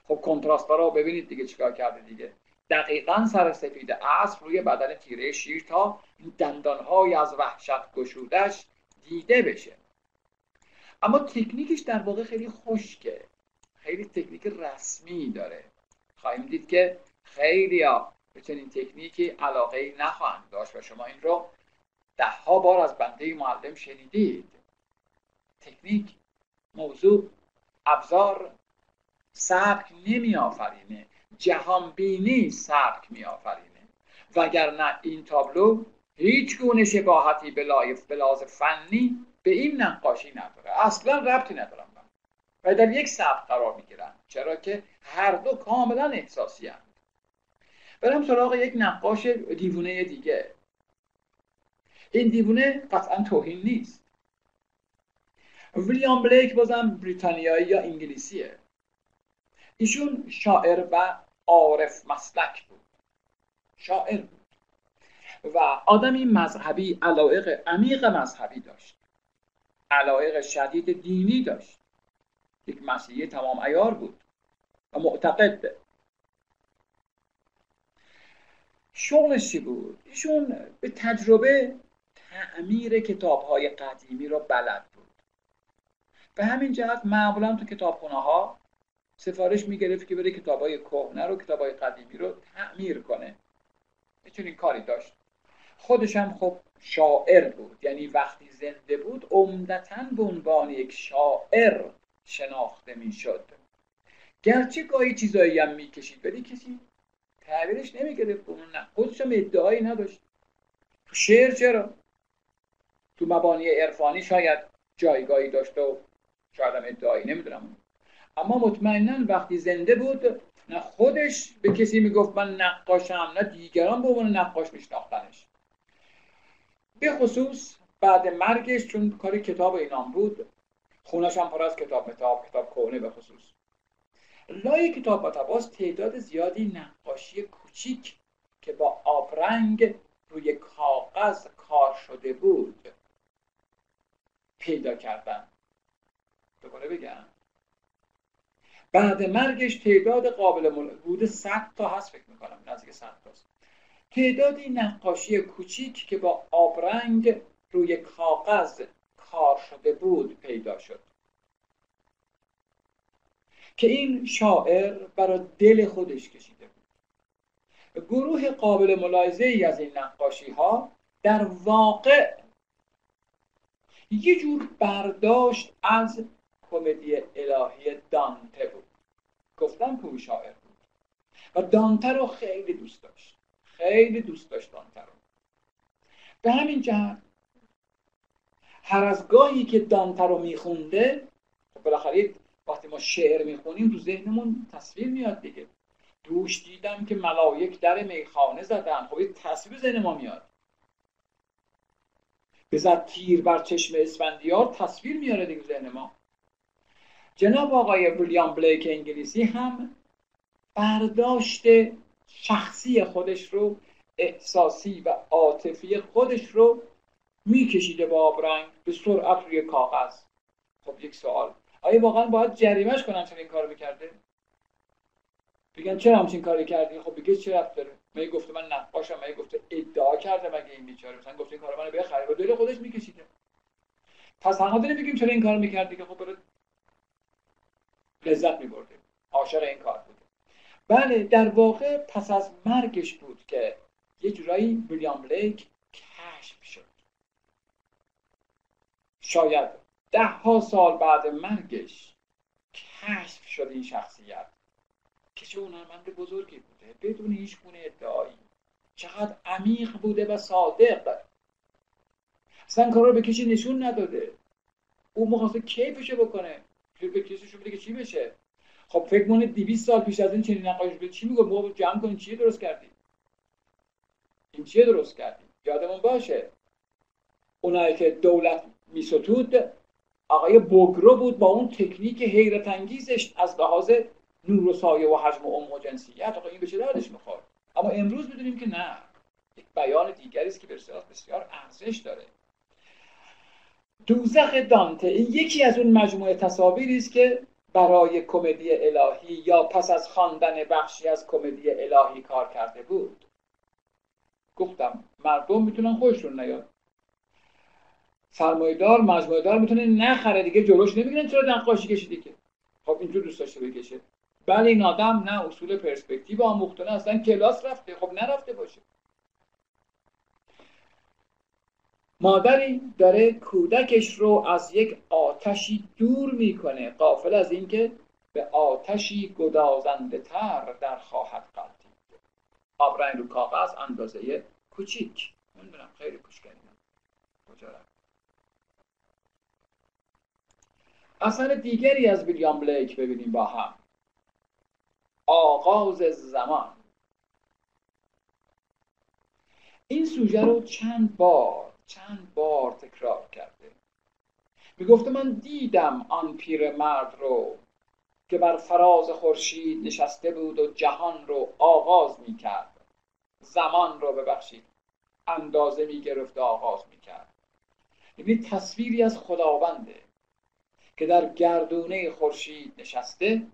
خب کنتراست رو ببینید دیگه چیکار کرده دیگه. دقیقا سر سفید اسب روی بدن تیره شیر تا دندانهای از وحشت گشودش دیده بشه. اما تکنیکش در واقع خیلی خشکه. خیلی تکنیک رسمی داره. خواهیم دید که خیلی ها به چنین تکنیکی علاقه نخواهند داشت و شما این رو ده ها بار از بنده معلم شنیدید. تکنیک موضوع ابزار سبک نمی آفرینه جهان بینی سبک می آفرینه وگرنه این تابلو هیچ گونه شباهتی به لحاظ فنی به این نقاشی نداره. اصلا ربطی ندارن منتها در یک سبک قرار می گیرن چرا که هر دو کاملا احساسی هستند برم سراغ یک نقاش دیوونه دیگه. این دیوونه قطعا توهین نیست. ویلیام بلیک بازم بریتانیایی یا انگلیسیه. ایشون شاعر و عارف مسلک بود. شاعر بود. و آدمی مذهبی علایق عمیق مذهبی داشت. علایق شدید دینی داشت. یک مسیحی تمام ایار بود و معتقد به شغلش چی بود؟ ایشون به تجربه تعمیر کتاب های قدیمی رو بلد بود. به همین جهت معمولا تو کتابخونه ها سفارش می‌گرفت که بره کتاب های کهنه رو کتاب های قدیمی رو تعمیر کنه. این کاری داشت. خودش هم خب شاعر بود. یعنی وقتی زنده بود عمدتا به عنوان یک شاعر شناخته می‌شد. گرچه گاهی چیزایی هم می‌کشید ولی کسی تعبیرش نمی‌گرفت. اون نه خودش هم ادعایی نداشت. شعر چرا؟ تو مبانی عرفانی شاید جایگاهی داشته و شاید هم ادعایی نمی‌دونم. اما مطمئنا وقتی زنده بود نه خودش به کسی می‌گفت من نقاشم نه دیگران به عنوان نقاش میشناختنش. به خصوص بعد مرگش چون کار کتاب اینام بود خونش هم پر از کتاب متاب کتاب کهنه به خصوص. لای کتاب تباس تعداد زیادی نقاشی کوچیک که با آبرنگ روی کاغذ کار شده بود پیدا کردن. دوباره بگم؟ بعد مرگش تعداد قابل ملاحظه 100 تا هست فکر می‌کنم نزدیک 100 تاست تعدادی نقاشی کوچیک که با آبرنگ روی کاغذ کار شده بود پیدا شد. که این شاعر برای دل خودش کشیده بود. گروه قابل ملاحظه ای از این نقاشی ها در واقع یه جور برداشت از کمدی الهی دانته بود. گفتم که او شاعر بود. و دانته رو خیلی دوست داشت. خیلی دوست داشت دانته رو. به همین جهت هر از گاهی که دانته رو میخونده بالاخره وقتی ما شعر می‌خونیم تو ذهنمون تصویر میاد دیگه. دوش دیدم که ملایک در میخانه زدن. خب تصویر ذهن ما میاد. بزد تیر بر چشم اسفندیار تصویر میاره دیگه ذهن ما. جناب آقای ویلیام بلیک انگلیسی هم برداشت شخصی خودش رو احساسی و عاطفی خودش رو میکشیده با آبرنگ به سرعت روی کاغذ. خب یک سوال. آیا واقعا باید جریمش کنم چون این کار می‌کرده؟ بگن چرا همچین کاری کردی؟ خب بگه چه رفت داره؟ من گفته من نقاشم؟ من گفته ادعا کرده مگه این بیچاره؟ مثلا گفته این کارو منو بخره. و دل خودش میکشیده. پس حق داره بگیم چرا این کار می‌کردی؟ که خب برای لذت میبرده عاشق این کار بوده بله در واقع پس از مرگش بود که یه جورایی ویلیام بلیک کشف شد. شاید ده ها سال بعد مرگش کشف شد این شخصیت. که چه هنرمند بزرگی بوده بدون هیچ گونه ادعایی. چقدر عمیق بوده و صادق. اصلا کار رو به کسی نشون نداده. او مخواسته کیفشو بکنه. به کسی بده که چی بشه؟ خب فکر کنید 200 سال پیش از این چنین نقاشی بود چی میگه ما جمع کنیم چی درست کردیم؟ این چیه درست کردیم؟ یادمون باشه. اونایی که دولت میستود آقای بوگرو بود با اون تکنیک حیرت انگیزش از لحاظ نور و سایه و حجم و عمق و جنسیت. آقا این به چه دردش می‌خورد؟ اما امروز می‌دونیم که نه. یک بیان دیگری است که بسیار بسیار ارزش داره. دوزخ دانته. این یکی از اون مجموعه تصاویری است که برای کمدی الهی یا پس از خواندن بخشی از کمدی الهی کار کرده بود. گفتم مردم می‌تونن خوششون نیاد سرمایه‌دار مجموعه می‌تونه نخره دیگه جلوش نمی‌گیرن چرا نقاشی کشیدی که خب اینجور دوست داشته بکشه. بله این آدم نه اصول پرسپکتیو آموخته نه اصلا کلاس رفته. خب نرفته باشه. مادری داره کودکش رو از یک آتشی دور می‌کنه قافل از اینکه به آتشی گدازنده تر در خواهد قلتید آبرنگ رو کاغذ اندازه کوچیک. نمی‌دونم خیلی کوچکه کجا اثر دیگری از ویلیام بلیک ببینیم با هم. آغاز زمان. این سوژه رو چند بار چند بار تکرار کرده. می‌گفته من دیدم آن مرد رو که بر فراز خورشید نشسته بود و جهان رو آغاز می‌کرد. زمان رو ببخشید. اندازه می‌گرفت و آغاز می‌کرد. یعنی تصویری از خداونده که در گردونه خورشید نشسته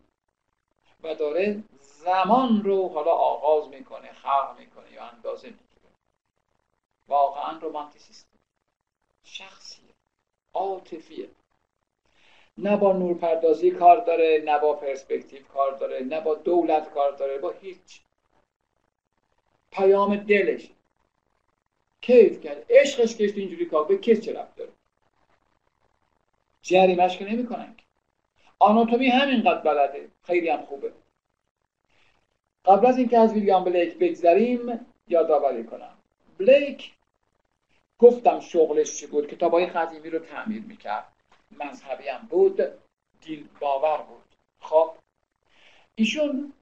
و داره زمان رو حالا آغاز می‌کنه خلق می‌کنه یا اندازه می‌کنه واقعا رومانتیسیست شخصیه. عاطفیه. نه با نورپردازی کار داره نه با پرسپکتیو کار داره نه با دولت کار داره با هیچ. پیام دلش. کیف کرد. عشقش کشت اینجوری کار به کس چه رفت داره؟ جریمش که نمی‌کنن آناتومی همینقدر بلده. خیلی هم خوبه. قبل از اینکه از ویلیام بلیک بگذریم یادآوری کنم. بلیک گفتم شغلش چی بود؟ کتابای قدیمی رو تعمیر می‌کرد. مذهبی هم بود دیل باور بود. خب ایشون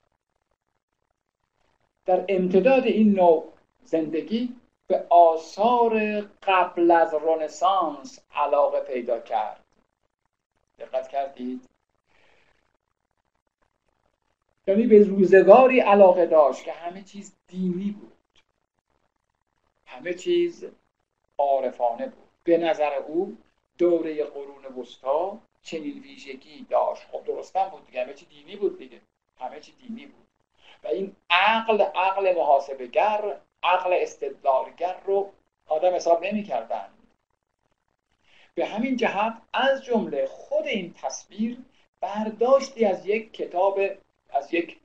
در امتداد این نوع زندگی به آثار قبل از رنسانس علاقه پیدا کرد. دقت کردید؟ یعنی به روزگاری علاقه داشت که همه چیز دینی بود. همه چیز عارفانه بود. به نظر او دوره قرون وسطا چنین ویژگی داشت. خب درستم بود دیگه همه چی دینی بود دیگه. همه چی دینی بود. و این عقل عقل محاسبگر عقل استدلالگر رو آدم حساب نمی کردن. به همین جهت از جمله خود این تصویر برداشتی از یک کتاب از یک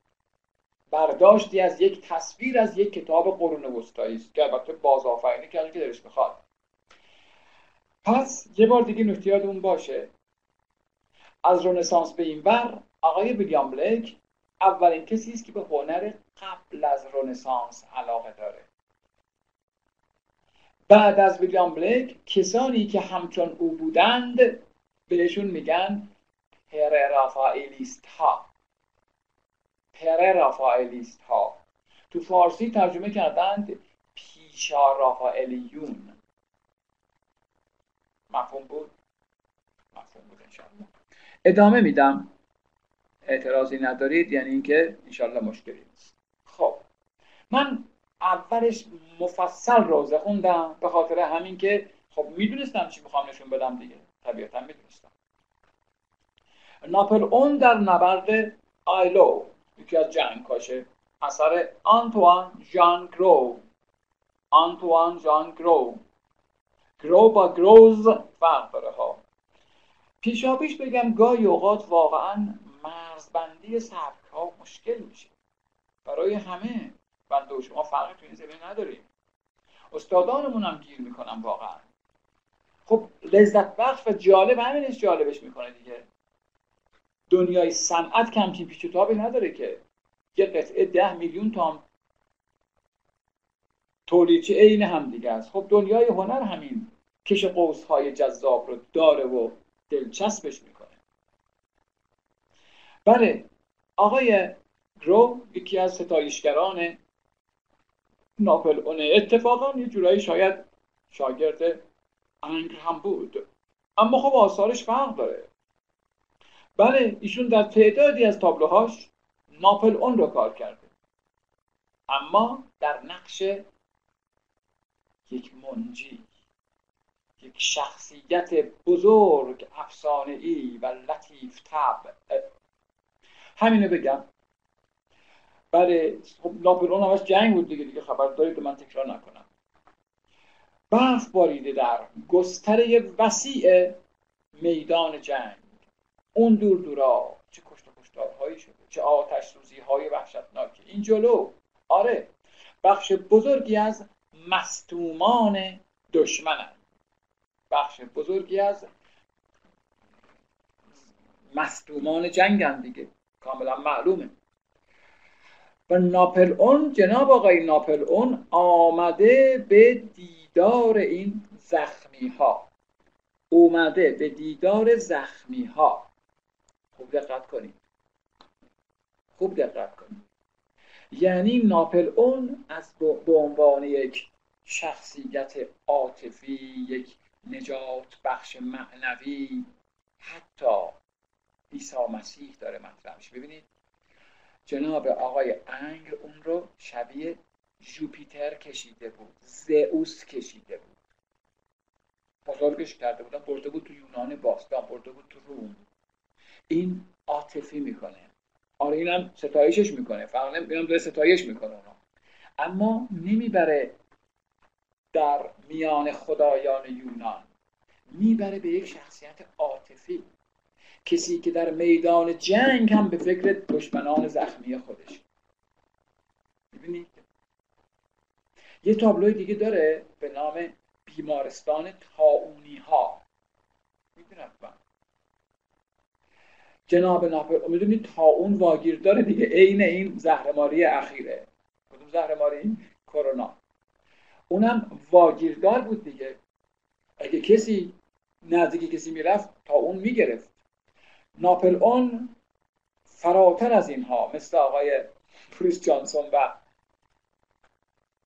برداشتی از یک تصویر از یک کتاب قرون وسطایی است. که البته بازآفرینی کرده که درش می‌خواد. پس یه بار دیگه نکته اون باشه. از رنسانس به این ور آقای ویلیام بلیک اولین کسی است که به هنر قبل از رنسانس علاقه داره. بعد از ویلیام بلیک کسانی که همچون او بودند بهشون میگن پر رافائلیست ها پر رافائلیست ها تو فارسی ترجمه کردند پیشا رافائلیون. مفهوم بود؟ مفهوم بود انشاءالله. ادامه میدم. اعتراضی ندارید یعنی اینکه انشالله مشکلی نیست. خب من اولش مفصل روزه خوندم به خاطر همین که خب می‌دونستم چی می‌خوام نشون بدم دیگه. طبیعتا می‌دونستم. ناپل اون در نبرد آیلو یکی از جنگ کاشه اثر آنتوان جان گرو آنتوان جان گرو گرو با گروز فرق داره ها پیشا پیش بگم گاهی اوقات واقعا مرزبندی سبک ها مشکل میشه. برای همه. بنده و شما فرقی تو این زمین نداریم. استادانمون هم گیر می‌کنم واقعا. خب لذت بخش و جالب همینش جالبش می‌کنه دیگه. دنیای صنعت کمچین پیچ تابی نداره که یه قطعه ده میلیون تام تولیچه عین هم دیگه است. خب دنیای هنر همین. کش قوس های جذاب رو داره و دلچسبش می‌کنه. بله آقای گرو یکی از ستایشگران ناپل اونه اتفاقا یه جورایی شاید شاگرد انگل هم بود. اما خب آثارش فرق داره. بله ایشون در تعدادی از تابلوهاش ناپل اون رو کار کرده. اما در نقش یک منجی. یک شخصیت بزرگ افسانه ای و لطیف طبع. همینو بگم. بله خب ناپلئون همش جنگ بود دیگه دیگه خبر دارید من تکرار نکنم. برف باریده در گستره وسیع میدان جنگ. اون دور دورا چه کشت کشتارهایی شده چه آتش سوزی های وحشتناکی. این جلو. آره بخش بزرگی از مستومان دشمنن. بخش بزرگی از مستومان جنگن دیگه. کاملا معلومه. و ناپل اون جناب آقای ناپل اون آمده به دیدار این زخمی ها اومده به دیدار زخمی ها خوب دقت کنید. خوب دقت کنید. یعنی ناپل اون از به عنوان یک شخصیت عاطفی یک نجات بخش معنوی حتی عیسی مسیح داره مطرح میشه. ببینید جناب آقای انگ اون رو شبیه جوپیتر کشیده بود زئوس کشیده بود. بزرگش کرده بودن برده بود تو یونان باستان برده بود تو روم. این عاطفی می‌کنه. آره اینم ستایشش می‌کنه. فقط نمی‌دونم داره ستایش می‌کنه اونا. اما نمی‌بره در میان خدایان یونان. می‌بره به یک شخصیت عاطفی. کسی که در میدان جنگ هم به فکر دشمنان زخمی خودش. ببینید یه تابلوی دیگه داره به نام بیمارستان تاونی ها می‌دونم من جناب ناپل می‌دونید تاون واگیر داره دیگه. عین این زهرماری اخیره. کدوم زهرماری؟ کرونا. اونم واگیردار بود دیگه. اگه کسی نزدیک کسی می‌رفت تا اون می‌گرفت. ناپل اون فراتر از اینها مثل آقای پریس جانسون و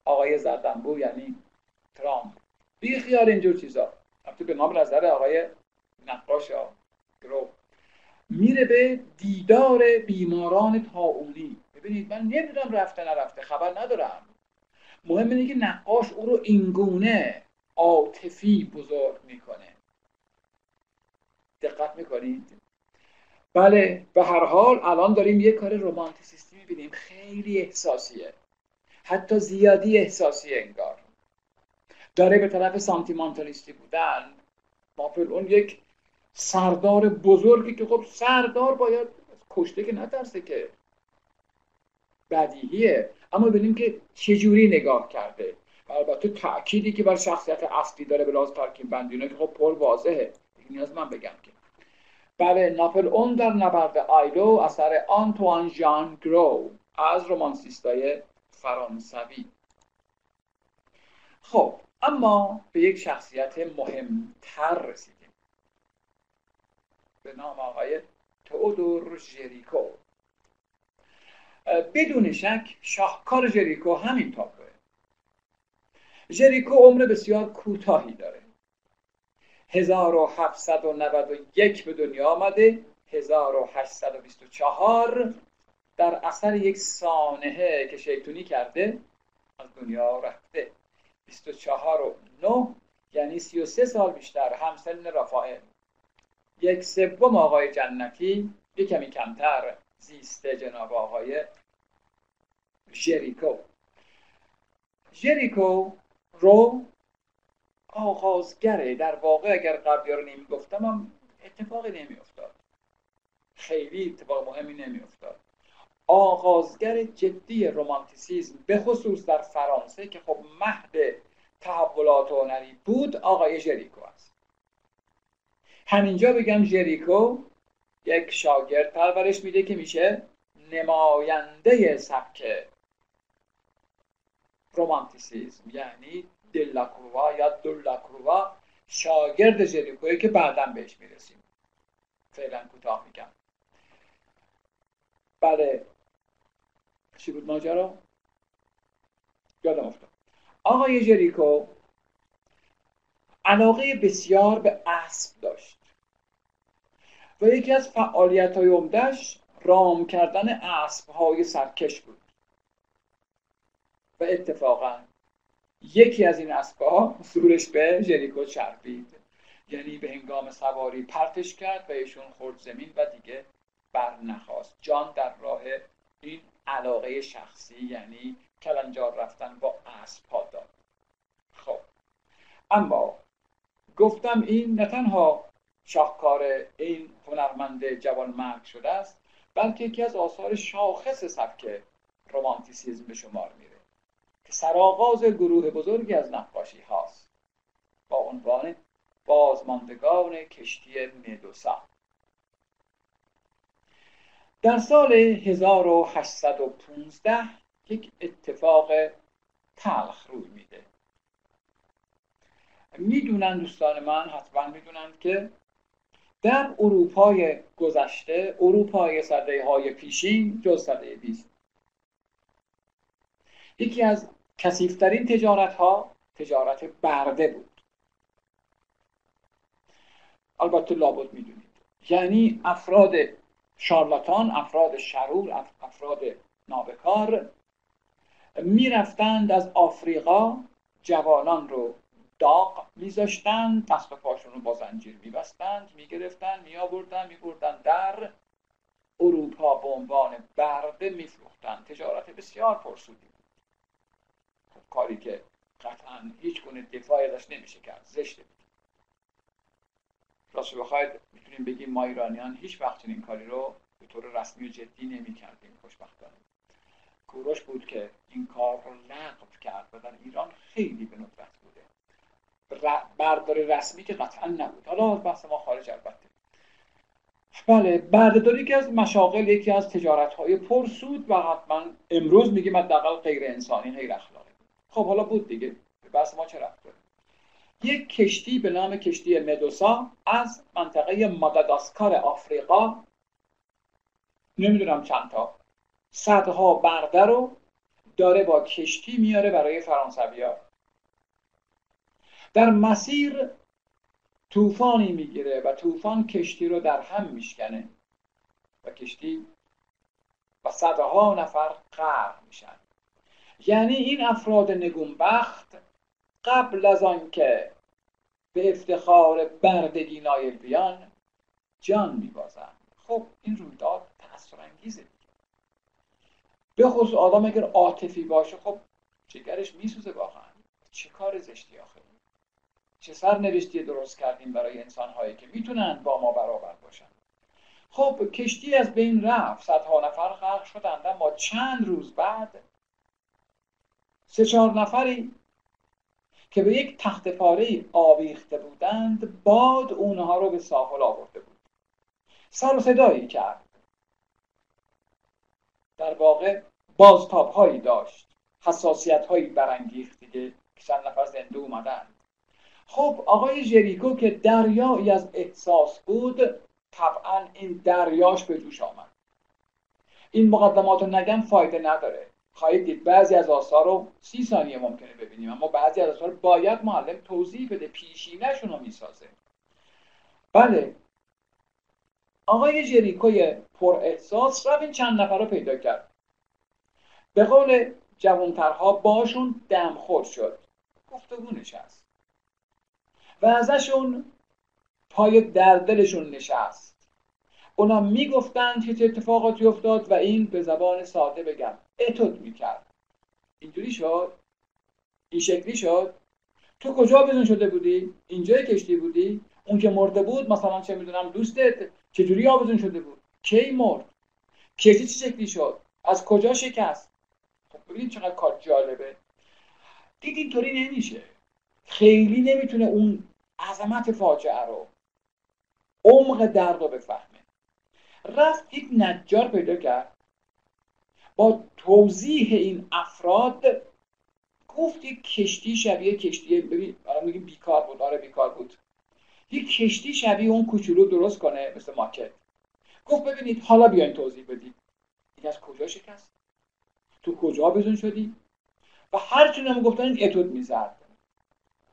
آقای زردنبو یعنی ترامپ. بی خیال اینجور چیزا. البته به نام نظر آقای نقاش گرو میره به دیدار بیماران تاونی ببینید من نمی‌دونم رفته نرفته خبر ندارم. مهم اینه که نقاش او رو اینگونه عاطفی بزرگ می‌کنه. دقت می‌کنید؟ بله به هر حال الان داریم یه کار رومانتیسیستی می‌بینیم. خیلی احساسیه. حتی زیادی احساسی انگار. داره به طرف سانتیمانتالیستی بودن. ماپل اون یک سردار بزرگی که خب سردار باید کشته که نترسه که بدیهیه. اما ببینیم که چجوری نگاه کرده. البته تأکیدی که بر شخصیت اصلی داره به لحاظ ترکیب بندی که خب پر واضحه. نیاز من بگم که. بله ناپل اون در نبرد آیلو اثر آنتوان جان گرو از رومانسیستای فرانسوی. خب اما به یک شخصیت مهمتر رسیدیم. به نام آقای تئودور ژریکو. بدون شک شاهکار ژریکو همین تابلوه ژریکو عمر بسیار کوتاهی داره. 1791 به دنیا آمده 1824 در اثر یک سانحه که شیطونی کرده از دنیا رفته. 24 و 9 یعنی 33 سال بیشتر همسن رفائل یک سوم آقای جنتی یک کمی کمتر. زیسته جناب آقای ژریکو ژریکو رو آغازگره در واقع اگر قبلی رو نمی گفتم هم اتفاقی نمی افتاد خیلی اتفاق مهمی نمی افتاد آغازگر جدی رومانتیسیزم به خصوص در فرانسه که خب مهد تحولات هنری بود آقای ژریکو است. همینجا بگم ژریکو یک شاگرد پرورش میده که میشه نماینده سبک رومانتیسیزم یعنی دلاکروا یا دلاکروا شاگرد ژریکوی که بعدا بهش می‌رسیم. فعلا کوتاه میگم. بله. چی بود ماجرا؟ یادم افتاد. آقای ژریکو علاقه بسیار به اسب داشت. و یکی از فعالیت های عمدهش رام کردن اسب های سرکش بود. و اتفاقا یکی از این اسبها سورش به ژریکو چربید. یعنی به هنگام سواری پرتش کرد و ایشون خورد زمین و دیگه بر نخواست. جان در راه این علاقه شخصی یعنی کلنجار رفتن با اسب ها داد. خب. اما گفتم این نه تنها شاهکار این هنرمند جوان مرگ شده است بلکه یکی از آثار شاخص سبک رومانتیسیزم به شمار میره که سرآغاز گروه بزرگی از نقاشی هاست. با عنوان بازماندگان کشتی مدوسا در سال 1815 یک اتفاق تلخ روی میده. می‌دونن دوستان من حتما می‌دونن که در اروپای گذشته اروپای صده های پیشین جز صده 20 یکی از کسیفترین تجارت ها تجارت برده بود. البته لابد می‌دونید. یعنی افراد شارلاتان افراد شرور افراد نابکار می‌رفتند از آفریقا جوانان رو داغ میذاشتند دست پاشون رو با زنجیر میبستند می‌گرفتند میآوردن میبردن در اروپا به عنوان برده میفروختند تجارت بسیار پرسودی بود. خب کاری که قطعا هیچ گونه دفاعی ازش نمیشه کرد زشته بود. راست بخواید می‌تونیم بگیم ما ایرانیان هیچ وقت این کاری رو به طور رسمی و جدی نمی کردیم خوشبختانه. کوروش بود که این کار رو لغو کرد و در ایران خیلی به ندرت بوده. بردار رسمی که قطعا نبود. حالا بحث ما خارج البته. بله بردهداری که از مشاغل یکی از تجارت های پرسود و حتما امروز میگیم حداقل غیر انسانی غیر اخلاقی. خب حالا بود دیگه. بحث ما چه رفت یک کشتی به نام کشتی مدوسا از منطقه ماداگاسکار آفریقا نمی‌دونم چند تا صدها برده رو داره با کشتی میاره برای فرانسوی ها در مسیر طوفانی می‌گیره و طوفان کشتی رو در هم میشکنه و کشتی و صدها نفر غرق میشن. یعنی این افراد نگونبخت قبل از آنکه به افتخار بردگی نایل بیان جان میبازند. خب این رویداد تأثیر انگیزه به خصوص آدم اگر عاطفی باشه خب جگرش میسوزه واقعا. چه کار زشتی آخه؟ چه سرنوشتی درست کردیم برای انسان هایی که می‌تونن با ما برابر باشن. خب کشتی از بین رفت. صدها نفر غرق شدند اما چند روز بعد سه چهار نفری که به یک تخت پاره آویخته بودند باد اونها رو به ساحل آورده بود. سر و صدایی کرد. در واقع بازتاب هایی داشت. حساسیت هایی برانگیخت دیگه. که چند نفر زنده اومدن. خب آقای جریکو که دریایی از احساس بود طبعا این دریاش به جوش آمد. این مقدمات رو نگم فایده نداره. خواهید دید بعضی از آثار رو سی ثانیه ممکنه ببینیم اما بعضی از آثار باید معلم توضیح بده پیشینهشون رو می‌سازه. بله. آقای جریکوی پر احساس رفت این چند نفر رو پیدا کرد. به قول جوانترها باشون دمخور شد. گفتگو نشست. و ازشون پای در دلشون نشست. اونا می‌گفتند که چه اتفاقاتی افتاد و این به زبان ساده بگم. اتود می‌کرد. اینجوری شد؟ این شکلی شد؟ تو کجا بزن شده بودی؟ اینجای کشتی بودی؟ اون که مرده بود مثلا چه می‌دونم دوستت چجوری آبزون شده بود؟ کی مرد؟ کشتی چه شکلی شد؟ از کجا شکست؟ خب ببینید چقدر کار جالبه. دید اینطوری نمیشه. خیلی نمی‌تونه اون عظمت فاجعه رو عمق درد رو بفهمه. رفت یک نجار پیدا کرد. با توضیح این افراد گفت یک کشتی شبیه کشتی ببین میگیم بیکار بود. آره بیکار بود. یک کشتی شبیه اون کوچولو درست کنه مثل ماکت. گفت ببینید حالا بیاین توضیح بدید. این از کجا شکست؟ تو کجا بزن شدی؟ و هر چون گفتن این اتود می‌زد.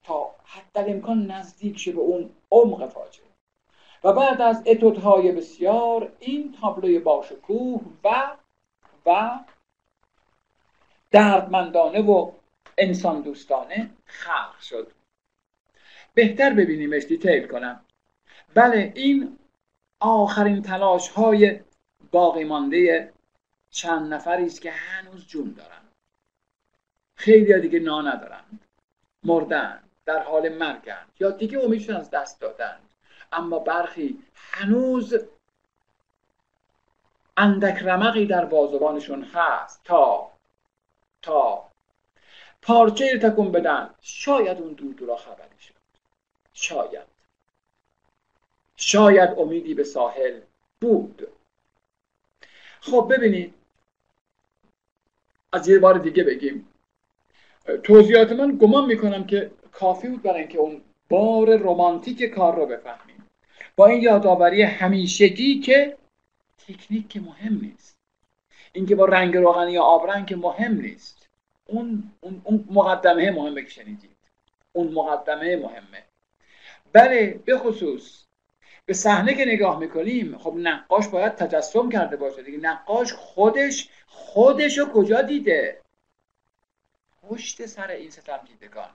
تا حتی امکان نزدیک شه به اون عمق فاجعه. و بعد از اتودهای بسیار این تابلوی باشکوه و و دردمندانه و انسان دوستانه خلق شد. بهتر ببینیمش دیتیل کنم. بله این آخرین تلاش های باقی مانده چند نفری است که هنوز جون دارن. خیلی دیگه نا ندارن. مردن. در حال مرگن. یا دیگه امیدشون از دست دادن. اما برخی هنوز اندک رمقی در بازوانشون هست. تا تا پارچه تکون بدن. شاید اون دور دورا خبری شد. شاید. شاید امیدی به ساحل بود. خب ببینید. از یه بار دیگه بگیم. توضیحات من گمان می‌کنم که کافی بود برای اینکه اون بار رمانتیک کار رو بفهمیم. با این یادآوری همیشگی که تکنیک که مهم نیست. اینکه با رنگ روغنی یا آبرنگ که مهم نیست. اون, اون, اون مقدمه مهمه که شنیدید. اون مقدمه مهمه. بله به خصوص به صحنه که نگاه می‌کنیم خب نقاش باید تجسم کرده باشه دیگه. نقاش خودش خودش رو کجا دیده؟ پشت سر این ستم دیدگان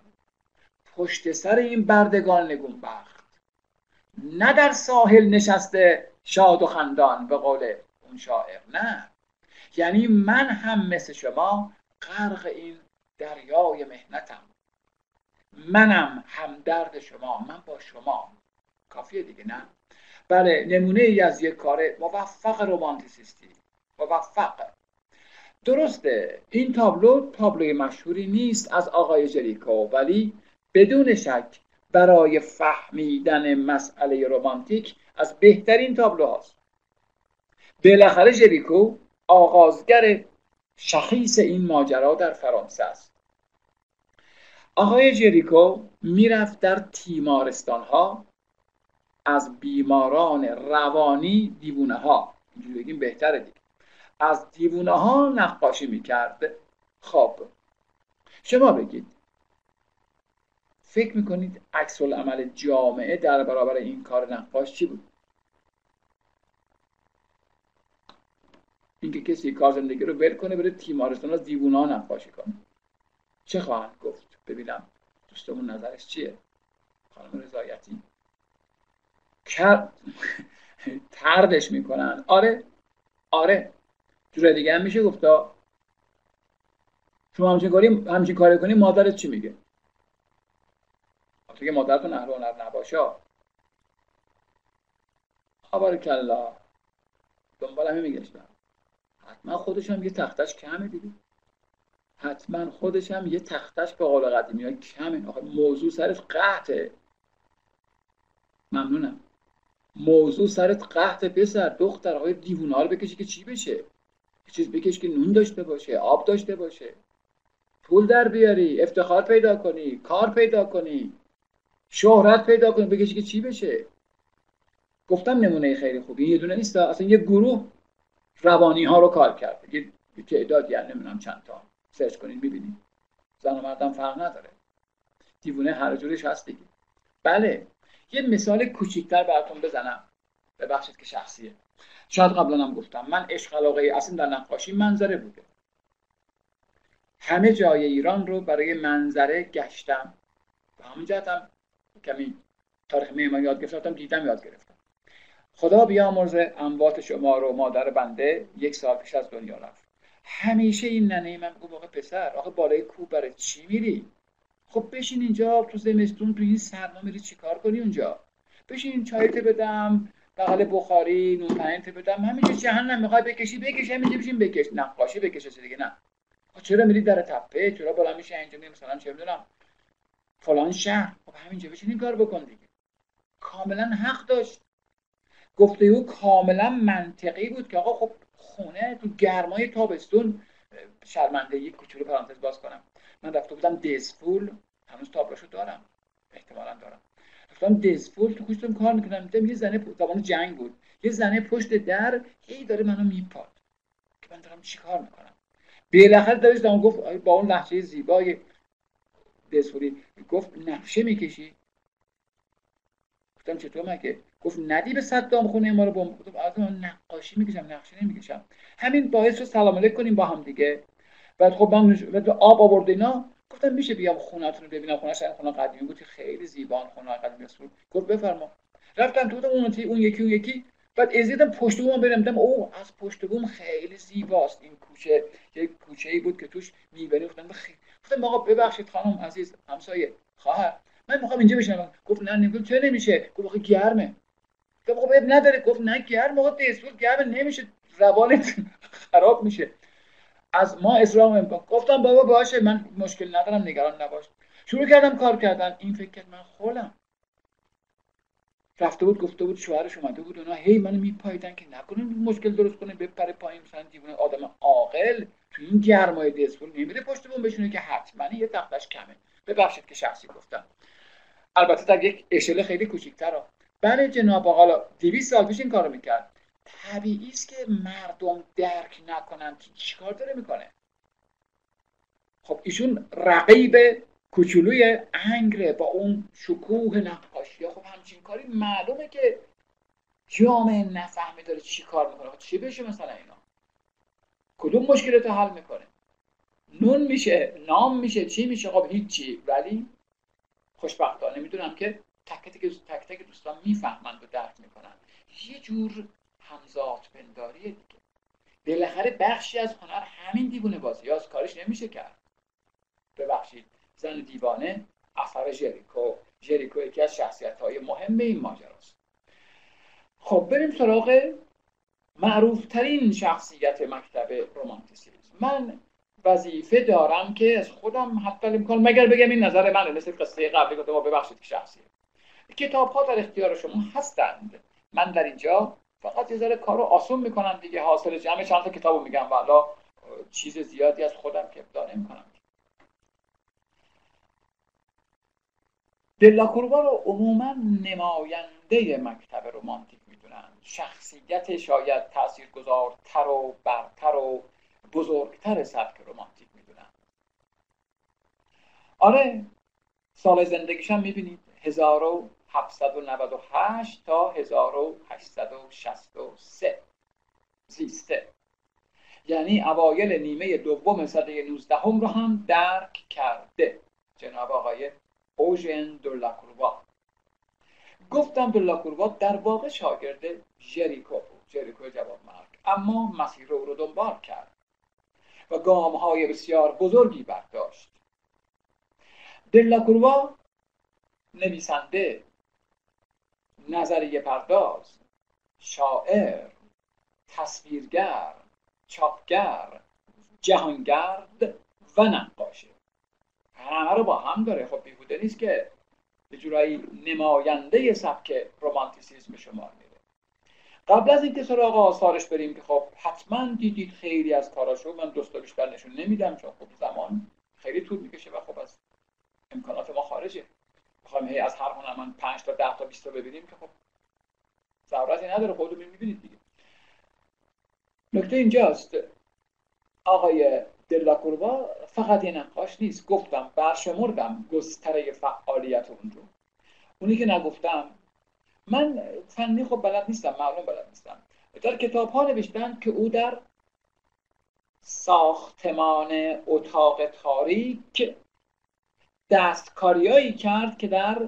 پشت سر این بردگان نگون بخت. نه در ساحل نشسته شاد و خندان به قول اون شاعر نه. یعنی من هم مثل شما غرق این دریای مهنتم. منم همدرد شما من با شما. کافیه دیگه نه. بله نمونه ای از یک کار موفق رومانتیسیستی. موفق. درسته این تابلو تابلوی مشهوری نیست از آقای جریکو ولی بدون شک برای فهمیدن مسئله رومانتیک از بهترین تابلو هاست بالاخره جریکو آغازگر شخیص این ماجرا در فرانسه است. آقای جریکو می‌رفت در تیمارستان ها از بیماران روانی دیوونه ها اینجوری بگیم بهتره دیگه. از دیوونه ها نقاشی می‌کرد. خب شما بگید فکر می‌کنید عکس عمل جامعه در برابر این کار نقاش چی بود؟ اینکه کسی کار زندگی رو ول کنه بره تیمارستان از دیوونا نقاشی کنه. چه خواهند گفت؟ ببینم دوستمون نظرش چیه؟ خانم رضایتی. تردش می‌کنن. آره آره. جور دیگه هم میشه گفتا شما همچین کاری همچین کاری کنی مادرت چی میگه؟ که مادرتون اهل هنر نباشه کلا دنبال همین میگشتم حتما خودش هم یه تختش کمه دیدی حتما خودش هم یه تختش به قول قدیمی ها کمه. آخه موضوع سرش قهته ممنونم. موضوع سرت قهت پسر دختر. آقای دیوونه ها رو بکشی که چی بشه؟ یه چیز بکش که نون داشته باشه آب داشته باشه. پول در بیاری افتخار پیدا کنی کار پیدا کنی. شهرت پیدا کنی بکشی که چی بشه؟ گفتم نمونه خیلی خوبی یه دونه نیست. اصلا یه گروه روانی ها رو کار کرده. یه تعداد یعنی نمی‌دونم چند تا. سرچ کنید می‌بینید. زن و مردم فرق نداره. دیوونه هر جورش هست دیگه. بله. یه مثال کوچیکتر براتون بزنم. ببخشید که شخصیه. شاید قبلا هم گفتم. من عشق علاقه اصلا در نقاشی منظره بوده. همه جای ایران رو برای منظره گشتم. و همون هم کمی تاریخ معماری یاد گرفتم دیدم یاد گرفتم. خدا بیامرزه اموات شما رو مادر بنده یک سال پیش از دنیا رفت. همیشه این ننه من بگو واقع پسر آخه بالای کو برای چی میری؟ خب بشین اینجا تو زمستون تو این سرما میری چیکار کنی اونجا؟ بشین چایت بدم بغل بخاری نون پنینت بدم همینجا جهنم می‌خوای بکشی بکش همینجا بشین بکش. نقاشی بکشه دیگه نه. چرا میری در تپه؟ چرا بالا میشه اینجا مثلا چه می‌دونم. فلان شهر. خب همینجا بشین این کار بکن دیگه. کاملا حق داشت. گفته او کاملا منطقی بود که آقا خب خونه تو گرمای تابستون شرمندگی کوچولو پرانتز باز کنم. من رفته بودم دزفول. هنوز تابلاشو دارم. احتمالا دارم. رفتم دزفول تو کوچتم کار می‌کنم دیدم یه زنه زمان جنگ بود. یه زنه پشت در هی داره منو میپاد که من دارم چیکار می‌کنم؟ بالاخره دارش گفت با اون لحجه زیبای دزفولی گفت نقشه می‌کشی؟ گفتم چطور مگه؟ گفت ندی به صدام خونه ما رو با گفتم از نقاشی می‌کشم نقشه نمی‌کشم. همین باعث رو سلام علیک کنیم با هم دیگه. بعد خب من بعد آب آورد اینا. گفتم میشه بیام خونه‌تون رو ببینم. خونه شاید خونه قدیمی بود خیلی زیبا خونه قدیمی است. گفت بفرما. رفتم تو اون اون یکی اون یکی. بعد ازیدم پشت بوم برم دیدم او از پشت بوم خیلی زیباست این کوچه. یک کوچه ای بود که توش می‌بری گفتم خیلی گفتم آقا ببخشید خانم عزیز همسایه خواهر. من می‌خوام اینجا بشینم. گفت نه نمیگم چه نمیشه؟ گفت آخه گرمه. گفت خب نداره. گفت نه گرم آقا دستور گرمه. نمیشه. روانت *laughs* خراب میشه. از ما اسلام امکان گفتم بابا باشه. من مشکل ندارم. نگران نباش. شروع کردم کار کردن. این فکر من خولم. رفته بود گفته بود شوهرش اومده بود اونا هی منو میپاییدن که نکنه مشکل درست کنه بپره پایین مثلا دیوونه آدم عاقل تو این گرمای دسپول نمیره پشت بون بشونه که حتما یه تختش کمه. ببخشید که شخصی گفتم. البته در یک اشل خیلی کوچیک‌تر بله جناب آقا 200 سال پیش این کارو می‌کرد. طبیعی است که مردم درک نکنن که چیکار داره می‌کنه. خب ایشون رقیب کوچولوی انگره با اون شکوه نقاشی. خب همچین کاری معلومه که جامعه نفهمی داره چی کار می‌کنه. خب چی بشه مثلا اینا؟ کدوم مشکلات حل می‌کنه؟ نون میشه نام میشه چی میشه؟ خب هیچی. ولی خوشبختانه می‌دونم که تک تک, تک دوستان می‌فهمند و درک می‌کنن. یه جور همزاد پنداریه دیگه. بالاخره بخشی از هنر همین دیوونه بازی هاست. کارش نمیشه کرد. ببخشید. زن دیوانه اثر جریکو. جریکو یکی از شخصیت های مهم این ماجراست. خب بریم سراغ معروفترین شخصیت مکتب رومانتیسیسم من وظیفه دارم که از خودم حتی امکان مگر بگم این نظر منه مثل قصه قبلی گفتم ببخشید که شخصیه کتاب ها در اختیار شما هستند. من در اینجا فقط یه ذره کارو آسون می‌کنم دیگه حاصل جمع چند تا کتابو میگم. والا چیز زیادی از خودم که ابدا نمی‌کنم. دلاکوروا رو عموما نماینده مکتب رومانتیک می‌دونن. شخصیت شاید تاثیرگذارتر و برتر و بزرگتر سبک رومانتیک می‌دونن. آره سال زندگیشم می‌بینید 1798 تا 1863 زیسته. یعنی اوایل نیمه دوم سده 19 هم رو هم درک کرده جناب آقای اوژن دولاکروا گفتم دلاکوروا در واقع شاگرد جریکو بود. جریکو جواب مرگ اما مسیر او رو دنبال کرد و گام های بسیار بزرگی برداشت. دلاکوروا نویسنده نظریه پرداز شاعر تصویرگر چاپگر جهانگرد و نقاشه. همه رو با هم داره. خب بیهوده نیست که به جورایی نماینده سبک رومانتیسیزم شما میره قبل از اینکه سراغ آثارش بریم که خب حتما دیدید خیلی از کاراشو. من دوستا بیشتر نشون نمیدم چون خب زمان خیلی طول می‌کشه و خب از امکانات ما خارجه. بخوایم هی از هر هنرمند 5 تا 10 تا 20 تا ببینیم که خب ضرورتی نداره. خودتون می‌بینید دیگه. نکته اینجاست. آقای دلاکوروا فقط یه نقاش نیست. گفتم برشمردم گستره فعالیت اون رو. اونی که نگفتم من فنی خب بلد نیستم معلوم بلد نیستم. در کتاب ها نوشتن که او در ساختمان اتاق تاریک دستکاریایی کرد که در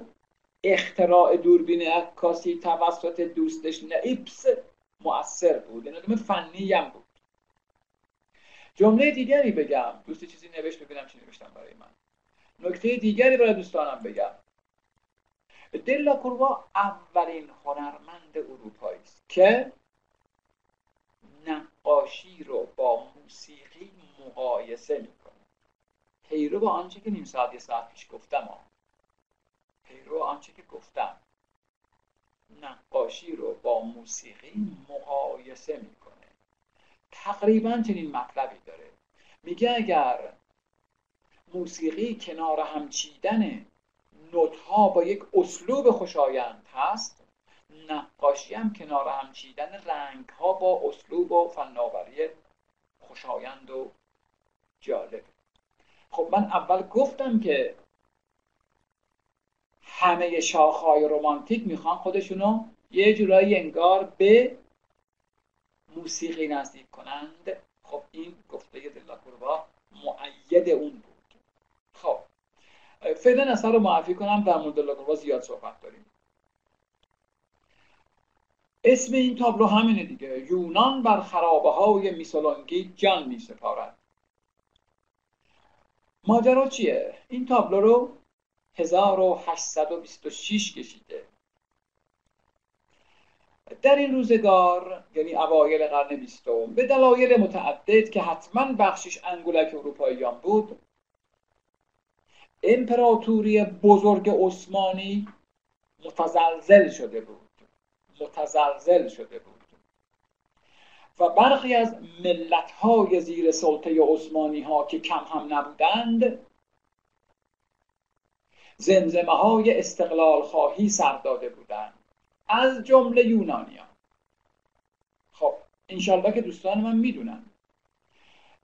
اختراع دوربین عکاسی توسط دوستش نئیپس مؤثر بود. یعنی فنی هم بود. جمله دیگری بگم. دوست چیزی نوشت ببینم چی نوشتم برای من. نکته دیگری برای دوستانم بگم. دلا کوروا اولین هنرمند اروپایی است که نقاشی رو با موسیقی مقایسه می‌کنه. پیرو با آنچه که نیم ساعت یه ساعت پیش گفتم ها. پیرو آنچه که گفتم. نقاشی رو با موسیقی مقایسه می‌کنه. تقریبا چنین مطلبی داره. میگه اگر موسیقی کنار هم چیدن نوت ها با یک اسلوب خوشایند هست نقاشی هم کنار هم چیدن رنگ ها با اسلوب و فناوری خوشایند و جالب. خب من اول گفتم که همه شاخهای رومانتیک می‌خوان خودشونو یه جورایی انگار به موسیقی نزدیک کنند. خب این گفته دلاکوروا معید اون بود. خب فعلا اثر رو معرفی کنم در مورد دلاکوروا زیاد صحبت داریم. اسم این تابلو همینه دیگه. یونان بر خرابه های میسولانگی جان می سپارد ماجرا چیه؟ این تابلو رو 1826 کشیده. در این روزگار یعنی اوایل قرن بیستم به دلایل متعدد که حتما بخشش انگولک اروپاییان بود امپراتوری بزرگ عثمانی متزلزل شده بود. متزلزل شده بود. و برخی از ملت های زیر سلطه عثمانی ها که کم هم نبودند زمزمه های استقلال خواهی سر داده بودند. از جمله یونانیان خب انشالله که دوستان من می‌دونن.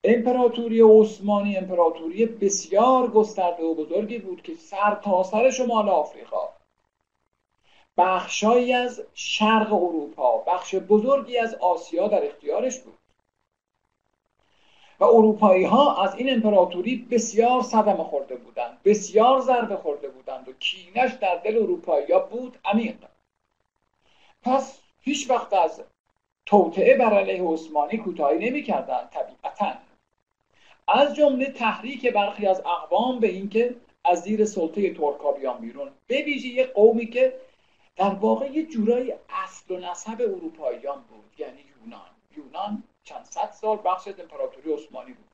امپراتوری عثمانی امپراتوری بسیار گسترده و بزرگی بود که سر تا سر شمال آفریقا. بخشایی از شرق اروپا بخش بزرگی از آسیا در اختیارش بود. و اروپایی ها از این امپراتوری بسیار صدمه خورده بودند بسیار ضربه خورده بودند و کینش در دل اروپایی ها بود عمیق. پس هیچ وقت از توطعه بر علیه عثمانی کوتاهی نمی‌کردند طبیعتا. از جمله تحریک برخی از اقوام به اینکه از زیر سلطه ترکا بیان بیرون. به ویژه یه قومی که در واقع یه جورایی اصل و نسب اروپاییان بود یعنی یونان. یونان چند صد سال بخش از امپراتوری عثمانی بود.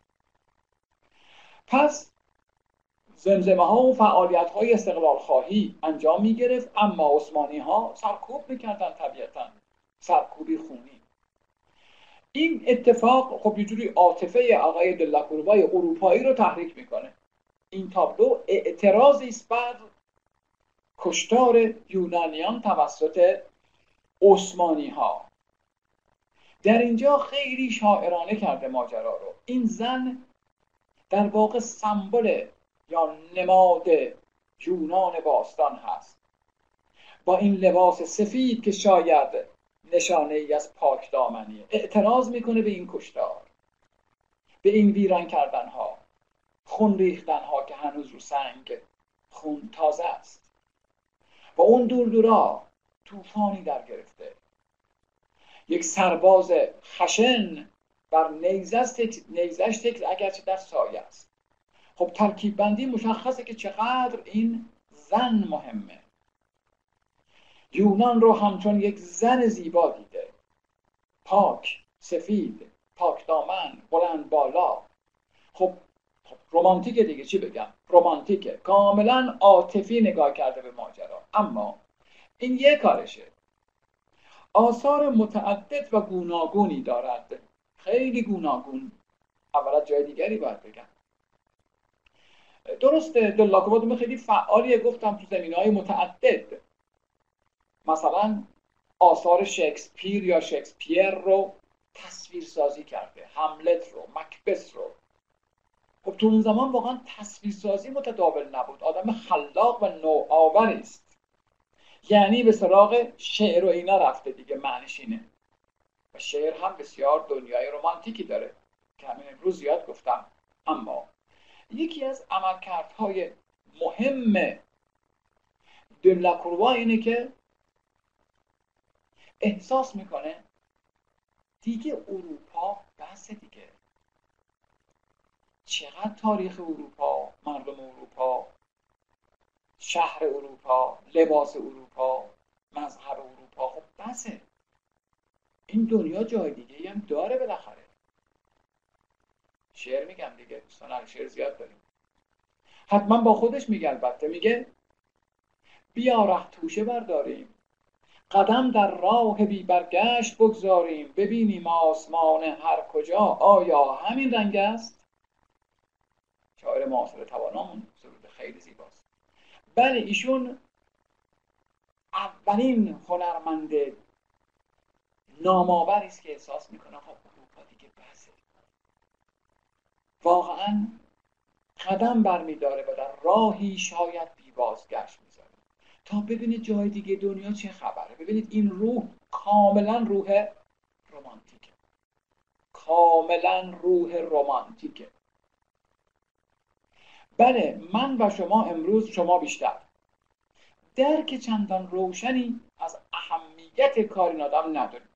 پس زمزمه ها و فعالیت های استقلال خواهی انجام می گرفت اما عثمانی ها سرکوب می‌کردن طبیعتا. سرکوبی خونی. این اتفاق خب یه جوری عاطفه آقای دلاکوروای اروپایی رو تحریک می‌کنه. این تابلو اعتراضی است بر کشتار یونانیان توسط عثمانی ها. در اینجا خیلی شاعرانه کرده ماجرا رو. این زن در واقع سمبل یا نماد یونان باستان هست. با این لباس سفید که شاید نشانه ای از پاک دامنیه. اعتراض می‌کنه به این کشتار. به این ویران کردن ها خون ریختن ها که هنوز رو سنگ خون تازه است. و اون دور دورا طوفانی در گرفته. یک سرباز خشن بر نیزش تکل اگرچه در سایه است. خب ترکیب بندی مشخصه که چقدر این زن مهمه. یونان رو همچون یک زن زیبا دیده. پاک سفید پاک دامن بلند بالا. خب خب رومانتیکه دیگه چی بگم؟ رومانتیکه کاملا عاطفی نگاه کرده به ماجرا. اما این یه کارشه. آثار متعدد و گوناگونی دارد. خیلی گوناگون. اولا جای دیگری باید بگم. درسته دلاکوبادوم خیلی فعالیه. گفتم تو زمین های متعدد. مثلا آثار شکسپیر یا شکسپیر رو تصویر سازی کرده هملت رو مکبس رو. خب تو اون زمان واقعا تصویر سازی متداول نبود. آدم خلاق و نوآوری است. یعنی به سراغ شعر و اینا رفته دیگه معنیش اینه. و شعر هم بسیار دنیای رومانتیکی داره. که همین امروز زیاد گفتم. اما یکی از عملکردهای مهم دلاکروا اینه که احساس می‌کنه دیگه اروپا بس دیگه. چقدر تاریخ اروپا مردم اروپا شهر اروپا لباس اروپا مذهب اروپا خب بسه این دنیا جای دیگه هم داره بالاخره. شعر میگم دیگه دوستان شعر زیاد داریم. حتما با خودش میگه البته. میگه بیا ره توشه برداریم قدم در راه بی برگشت بگذاریم ببینیم آسمان هر کجا آیا همین رنگ است؟ شاعر معاصر توانامون سرود خیلی زیباست. بله ایشون اولین هنرمند نامآوری است که احساس می‌کنه. خب واقعا قدم برمیداره و در راهی شاید بی بازگشت می‌ذاره. تا ببینید جای دیگه دنیا چه خبره. ببینید این روح کاملا روح رمانتیکه. کاملا روح رمانتیکه. بله من و شما امروز شما بیشتر. درک چندان روشنی از اهمیت کار این آدم نداریم.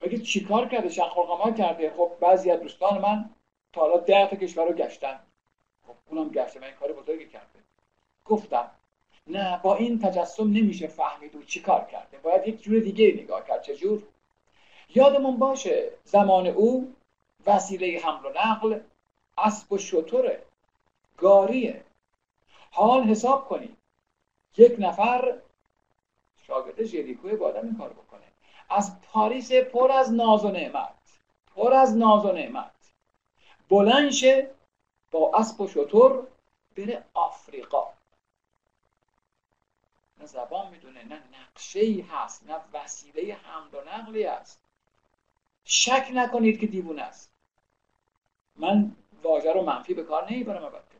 بگید چیکار کرده؟ شخ کرده. خب بعضی از دوستان من حالا ده تا کشور رو گشتن. خب اونم گشته من این کار بزرگی کرده. گفتم نه با این تجسم نمیشه فهمید و چیکار کرده. باید یک جور دیگه نگاه کرد. چجور یادمون باشه زمان او وسیله حمل و نقل اسب و شطوره گاریه. حال حساب کنید. یک نفر شاگرد ژریکوی با آدم این کار بکنه. از پاریس پر از ناز و نعمت. پر از ناز و نعمت. بلنشه با اسب و شطور بره آفریقا. نه زبان می‌دونه نه نقشه ای هست نه وسیله حمل و نقلی هست. شک نکنید که دیوونه است. من واژه رو منفی به کار نمی‌برم البته.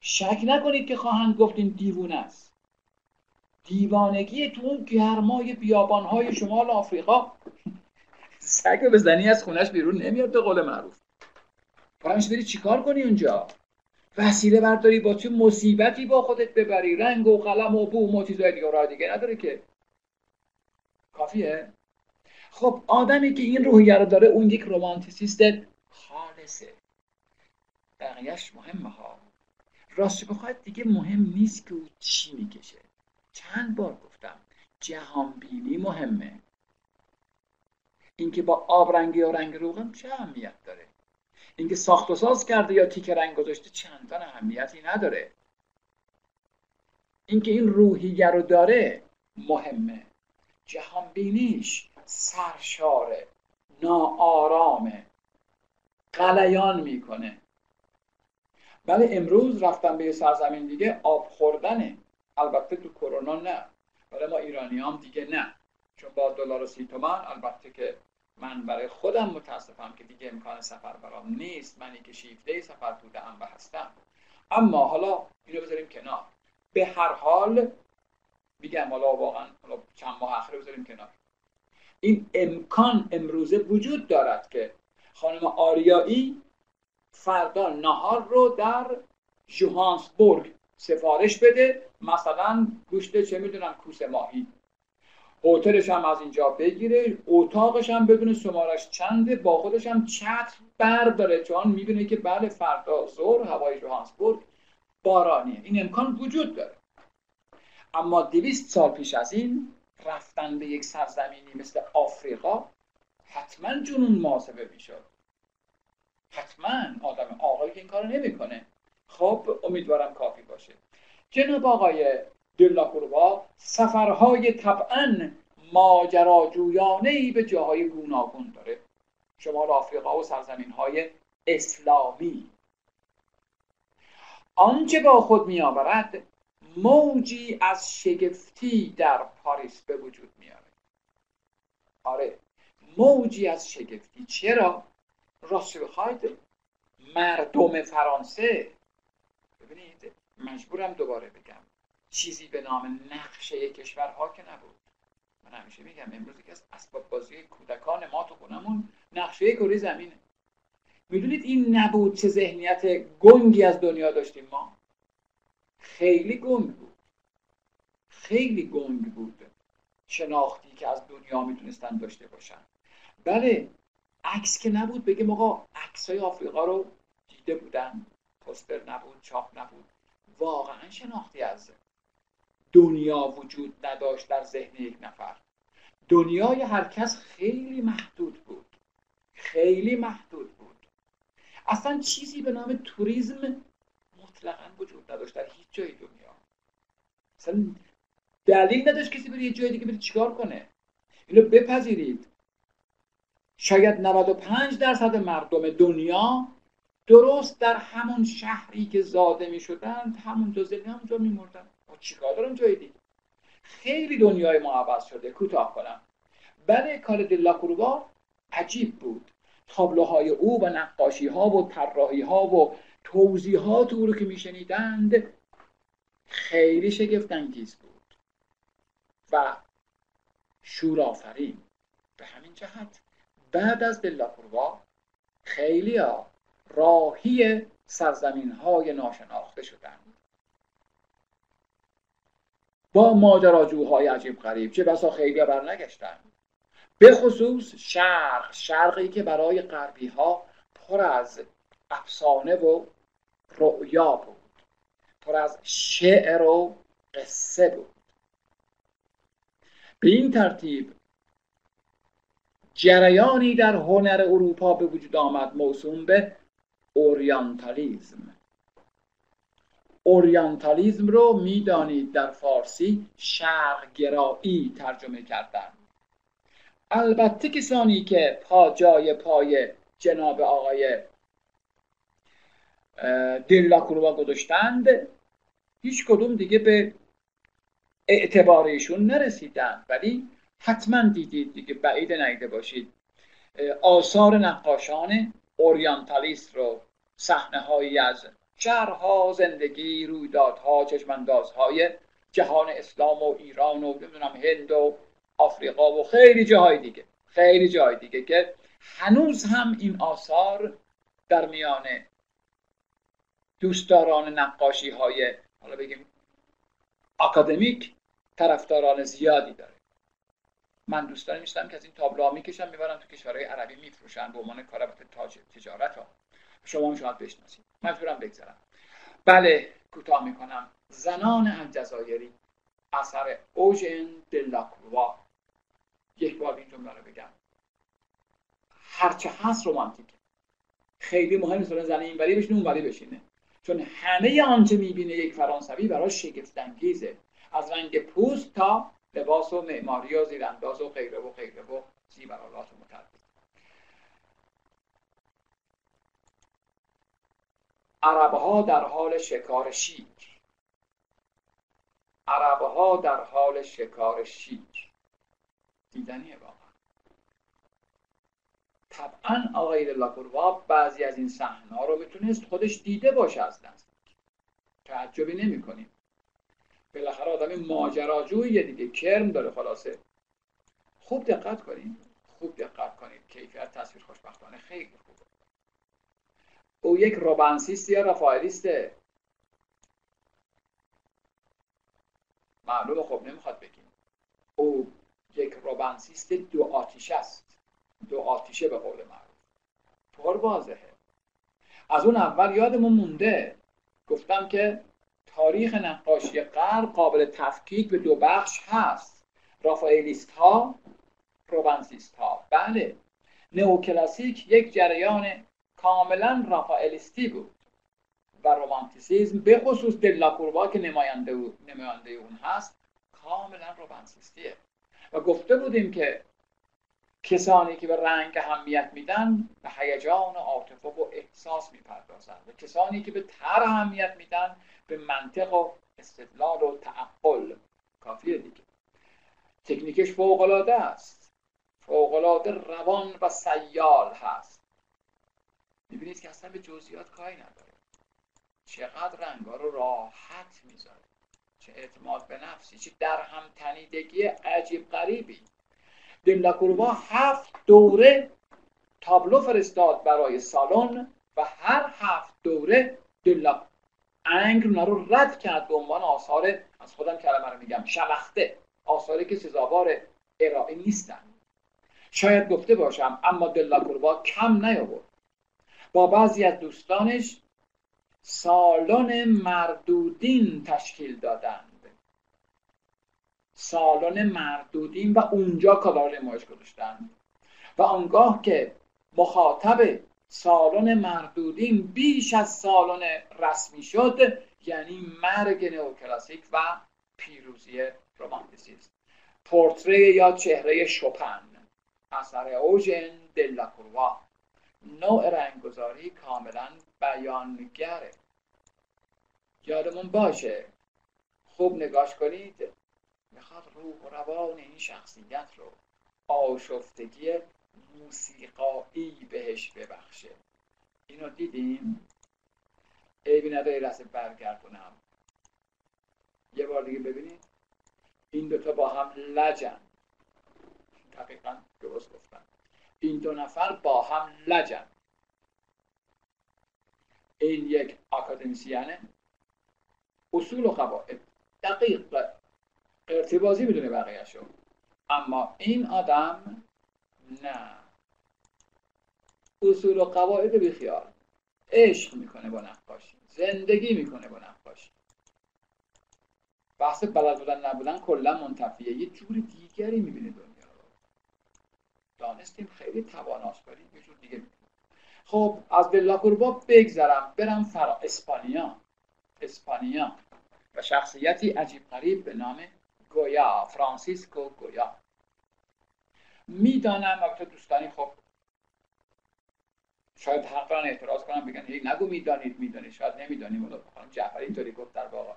شک نکنید که خواهند گفت این دیوونه است. دیوانگی تو اون گرمای بیابانهای شمال آفریقا. سگ بزنی از خونش بیرون نمیاد به قول معروف. پرمش بری چیکار کنی اونجا؟ وسیله برداری با چه مصیبتی با خودت ببری؟ رنگ و قلم و بوم و چیزای دیگه راه دیگه نداره که. کافیه؟ خب آدمی که این روحیه رو داره اون یک رومانتیسیست خالصه. بقیهش مهمه ها. راستش بخواید دیگه مهم نیست که او چی می‌کشه. چند بار گفتم جهانبینی مهمه. اینکه با آب رنگی و رنگ روغن چه اهمیت داره؟ اینکه ساخت و ساز کرده یا تیک رنگ گذاشته چندان اهمیتی نداره. اینکه این روحیه رو داره مهمه. جهانبینیش سرشاره ناآرامه قلیان می‌کنه. بله امروز رفتن به یه سرزمین دیگه آب خوردنه. البته تو کرونا نه. برای ما ایرانی هم دیگه نه. چون با دلار و سی تومن البته که من برای خودم متاسفم که دیگه امکان سفر برام نیست. منی که شیفته سفر بودم و هستم. اما حالا اینو بذاریم کنار. به هر حال میگم حالا واقعا حالا چند ماه اخره بذاریم کنار. این امکان امروزه وجود دارد که خانم آریایی فردا نهار رو در جوهانسبورگ سفارش بده. مثلا گوشت چه می‌دونم کوسه ماهی. هتلش هم از اینجا بگیره اتاقش هم بدون شمارش چنده با خودش هم چتر برداره چون می‌دونه که بله فردا ظهر هوای جوهانسبورگ بارانیه. این امکان وجود داره. اما دویست سال پیش از این رفتن به یک سرزمینی مثل آفریقا حتما جنون محاسبه می‌شد. حتما آدم آقایی که این کارو نمی‌کنه. خب امیدوارم کافی باشه. جناب آقای دلاکوروا سفرهای طبعا ماجراجویانه ای به جاهای گوناگون داره. شمال آفریقا و سرزمین های اسلامی. آنچه با خود میآورد موجی از شگفتی در پاریس به وجود میاره آره موجی از شگفتی چرا؟ راست بخواید مردم فرانسه ببینید مجبورم دوباره بگم. چیزی به نام نقشه کشورها که نبود. من همیشه میگم امروز که از اسباب بازی کودکان ما تو خونمون نقشه کره زمینه. می‌دونید این نبود چه ذهنیت گنگی از دنیا داشتیم ما؟ خیلی گنگ بود. خیلی گنگ بود شناختی که از دنیا می‌تونستن داشته باشن. بله عکس که نبود بگیم آقا عکس های آفریقا رو دیده بودن. پستر نبود چاپ نبود. واقعا شناختی از دنیا وجود نداشت در ذهن یک نفر. دنیای هر کس خیلی محدود بود. خیلی محدود بود. اصلا چیزی به نام توریسم مطلقا وجود نداشت در هیچ جای دنیا. اصلا دلیل نداشت کسی بره یه جای دیگه بره چیکار کنه. اینو بپذیرید. شاید 95 درصد مردم دنیا درست در همون شهری که زاده می شدند همون دو زلی همونجا می مردن چیکار دارم جای دیگه؟ خیلی دنیای ما عوض شده کوتاه کنم. بله کار دلاکروبا عجیب بود. تابلوهای او و نقاشی ها و طراحی ها و توضیحات او رو که میشنیدند خیلی شگفت انگیز بود و شورآفرین به همین جهت. بعد از دلاکروا خیلی ها راهی سرزمین های ناشناخته شدند. با ماجراجوهای عجیب غریب. چه بسا خیلی برنگشتند به خصوص شرق. شرقی که برای غربی ها پر از افسانه و رؤیا بود. پر از شعر و قصه بود. به این ترتیب جریانی در هنر اروپا به وجود آمد موسوم به اورینتالیزم Orientalism رو می‌دانید در فارسی شرق گرایی ترجمه کردن. البته کسانی که پا جای پای جناب آقای دلاکروا گذاشتند هیچ کدوم دیگه به اعتبارشون نرسیدن ولی حتما دیدید دیگه بعیده ندیده باشید. آثار نقاشان Orientalist رو صحنه هایی از شهرها زندگی رویدادها چشماندازهای جهان اسلام و ایران و نمی‌دونم هند و آفریقا و خیلی جاهای دیگه خیلی جاهای دیگه که هنوز هم این آثار در میان دوستداران نقاشی های حالا بگیم اکادمیک طرفداران زیادی داره. من دوستانی میشتم که از این تابلوها می‌کشم می‌برم تو کشورهای عربی میفروشن به عنوان کار تجارت ها شما هم شاید بشناسید. مجبورم بگذارم. بله کوتاه می‌کنم. زنان الجزایری اثر اوژن دلاکروا یک بار این جمله رو بگم. هرچه هست رومانتیک خیلی مهم نیست زن این ولی بشینه اون ولی بشینه. چون همه آنچه می‌بینه یک فرانسوی برای شگفت انگیزه از رنگ پوست تا لباس و معماری و زیرانداز و غیره و غیره و زیورالات متعدد. عربها در حال شکار شیر. عربها در حال شکار شیر. دیدنیه واقعا. طبعا آقای لاکوروا بعضی از این صحنه رو می‌تونست خودش دیده باشه از نزدیک تعجبی نمی کنیم بالاخره آدم ماجراجویی دیگه. کرم داره خلاصه. خوب دقت کنید خوب دقت کنید کیفیت تصویر خوشبختانه خیلی خوبه. او یک روبانسیست یا رفایلیسته معلومه خب نمی‌خواد بگیم. او یک روبانسیست دو آتیشه است. دو آتیشه به قول معروف. پر واضحه. از اون اول یادمون مونده. گفتم که تاریخ نقاشی غرب قابل تفکیک به دو بخش هست. رافائلیست ها روبانسیست ها بله. نئوکلاسیک یک جریان کاملا رافائلیستی بود و رومانتیسیزم به خصوص دلاکوربا که نماینده, نماینده اون هست کاملا رومانتیستیه و گفته بودیم که کسانی که به رنگ اهمیت میدن به هیجان و عاطفه و احساس می‌پردازند. و کسانی که به تر اهمیت میدن به منطق و استدلال و تعقل. کافیه دیگه. تکنیکش فوقالعاده است. فوقالعاده روان و سیال هست. می‌بینید که اصلا به جزئیات کاری نداره. چقدر رنگا رو راحت می‌ذاره. چه اعتماد به نفسی چه در هم تنیدگی عجیب غریبی. دلاکوروا هفت دوره تابلو فرستاد برای سالن و هر هفت دوره دلا انگ رو رد کرد به عنوان آثار از خودم کلمه رو میگم شلخته. آثاری که سزاوار ارائه نیستن. شاید گفته باشم اما دلاکوروا کم نیاورد. با بعضی از دوستانش سالن مردودین تشکیل دادند. سالن مردودین و اونجا کالار نمایش گذاشتند. و آنگاه که مخاطب سالن مردودین بیش از سالن رسمی شد یعنی مرگ نئوکلاسیک و پیروزی رومانتیسیسم. پورتری یا چهره شوپن اثر اوژن دلاکروا نوع رنگگذاری کاملا بیانگره یادمون باشه. خوب نگاش کنید. می‌خواد روح و روان این شخصیت رو آشفتگی موسیقایی بهش ببخشه. اینو دیدیم؟ عیبی نداره لحظه برگردونم. یه بار دیگه ببینید. این دوتا با هم لجن. دقیقا درست گفتم. این دو نفر با هم لجن. این یک اکادمیسیانه اصول و قواعد. دقیق ارتباطی می‌دونه بقیهشو. اما این آدم نه. اصول و قواعد بیخیال. عشق می‌کنه با نقاشی. زندگی می‌کنه با نقاشی. بحث بلد بودن نبودن کلا منتفیه یه جور دیگری می‌بینه دنیا دانستیم خیلی تواناست ولی یه جور دیگه خب از دلاکوربا بگذرم برم فرا اسپانیا. اسپانیا. و شخصیتی عجیب غریب به نام گویا فرانسیسکو گویا. می‌دانم البته دوستانی خب شاید حق دارن اعتراض کنم بگن هی نگو می‌دانید می‌دانید. شاید نمی‌دانیم. ولی خانم جعفری اینطوری گفت در واقع.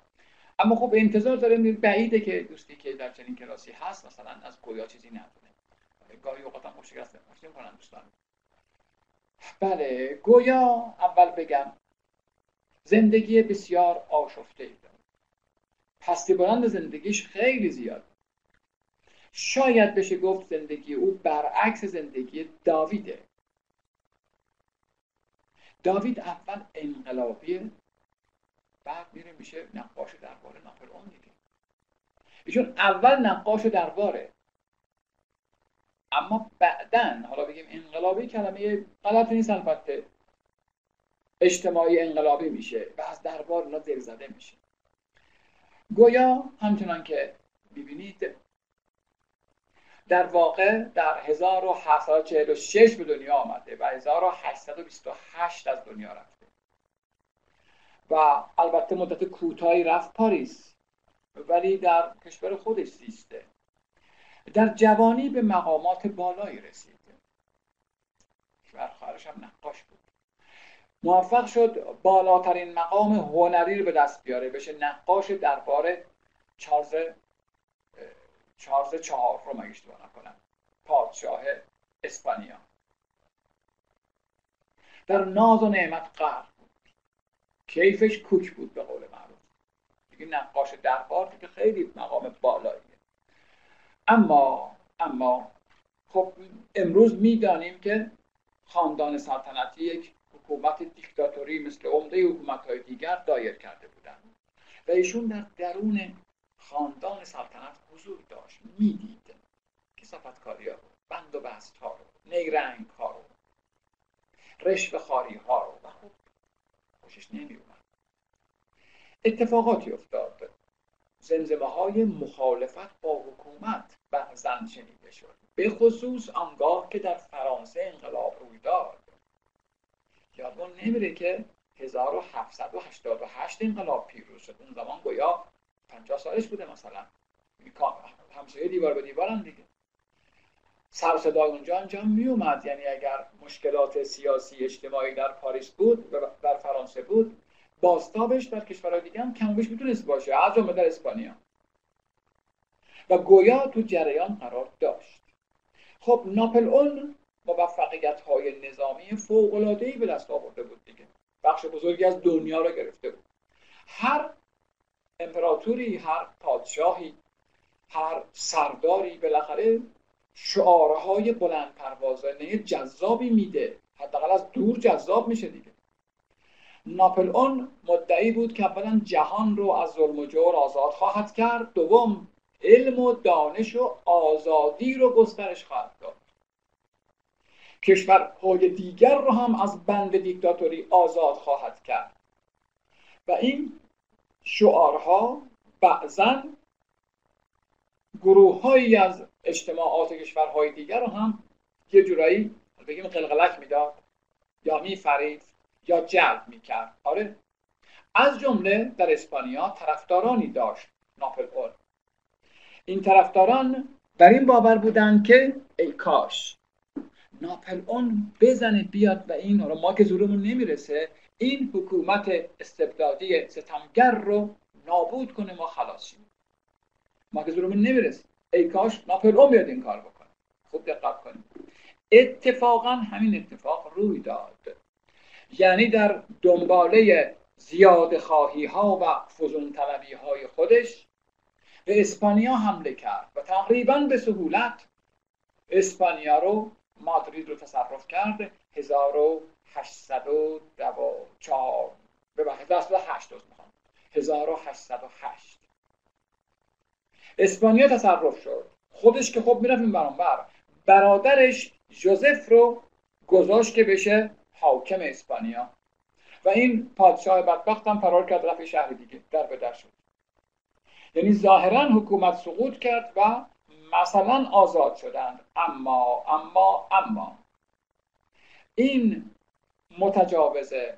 اما خب انتظار داریم بعیده که دوستی که در چنین کلاسی هست مثلا از گویا چیزی ندونه. گاهی اوقات هم شکست کنن دوستان؟ بله گویا اول بگم زندگی بسیار آشفته. ای داره پستی بلند زندگیش خیلی زیاد. شاید بشه گفت زندگی او برعکس زندگی داویده. داوید اول انقلابیه بعد میره میشه نقاش درباره ناپلئون دیگه ایشون اول نقاش درباره. اما بعدا حالا بگیم انقلابی کلمه غلط نیست البته. اجتماعی انقلابی میشه و از دربار اونا دل زده میشه. گویا همچنان که ببینید در واقع در 1746 به دنیا آمده و 1828 از دنیا رفته. و البته مدت کوتاهی رفت پاریس ولی در کشور خودش زیسته. در جوانی به مقامات بالایی رسید. شوهر خواهرش هم نقاش بود. موفق شد بالاترین مقام هنری رو به دست بیاره. بشه نقاش دربار چارلز چارلز چهار رو مگه اشتباه نکنم. پادشاه اسپانیا. در ناز و نعمت غرق بود. کیفش کوک بود به قول معروف. دیگه نقاش دربار که خیلی مقام بالاییه اما اما خب امروز می‌دانیم که خاندان سلطنتی یک حکومت دیکتاتوری مثل عمده حکومت های دیگر دایر کرده بودند و ایشون در درون خاندان سلطنت حضور داشت. می‌دید کسافتکاری ها رو بند و بست ها رو نیرنگ ها رو رشوه خاری ها رو و خب خوشش نمی اومد اتفاقاتی افتاد. زمزمه های مخالفت با حکومت بعضا شنیده شد. به خصوص آنگاه که در فرانسه انقلاب روی داد یادمون نمیره که 1788 انقلاب پیروز شد. اون زمان گویا 50 سالش بوده مثلا. همسایه دیوار به دیوار هم دیگه. سر اونجا انجام می اومد یعنی اگر مشکلات سیاسی اجتماعی در پاریس بود در فرانسه بود باستابش در کشورهای دیگه هم کم بیش می‌تونست باشه. از جمله در اسپانیا. و گویا تو جریان قرار داشت. خب ناپل اون موفقیت های نظامی فوق ای به دست آورده بود دیگه. بخش بزرگی از دنیا را گرفته بود. هر امپراتوری هر پادشاهی هر سرداری بالاخره شعارهای بلند پروازانه جذابی میده. حداقل از دور جذاب میشه دیگه. ناپل اون مدعی بود که اولا جهان رو از ظلم و جور آزاد خواهد کرد دوم علم و دانش و آزادی رو گسترش خواهد داد. کشورهای دیگر رو هم از بند دیکتاتوری آزاد خواهد کرد. و این شعارها بعضا گروه هایی از اجتماعات کشورهای دیگر رو هم یه جورایی بگیم قلقلک می‌داد. یا میفرید یا جلب می‌کرد. آره. از جمله در اسپانیا طرفدارانی داشت ناپل اون این طرفداران در این باور بودند که ای کاش ناپل اون بزنه بیاد و این رو ما که زورمون نمی‌رسه این حکومت استبدادی ستمگر رو نابود کنه ما خلاص شیم. ما که زورمون نمی‌رسه. ای کاش ناپل اون بیاد این کار بکنه. خوب دقت کنیم اتفاقا همین اتفاق روی داد. یعنی در دنباله زیاد خواهی ها و فزون طلبی های خودش به اسپانیا حمله کرد و تقریبا به سهولت اسپانیا رو مادرید رو تصرف کرد. 1804 ببخشید 1808 می‌خوام. 1808 اسپانیا تصرف شد. خودش که خب می‌رفت این برانبر برادرش جوزف رو گذاشت که بشه حاکم اسپانیا. و این پادشاه بدبخت هم فرار کرد رفت شهر دیگه در به شد. یعنی ظاهرا حکومت سقوط کرد و مثلا آزاد شدند. اما اما اما. این متجاوزه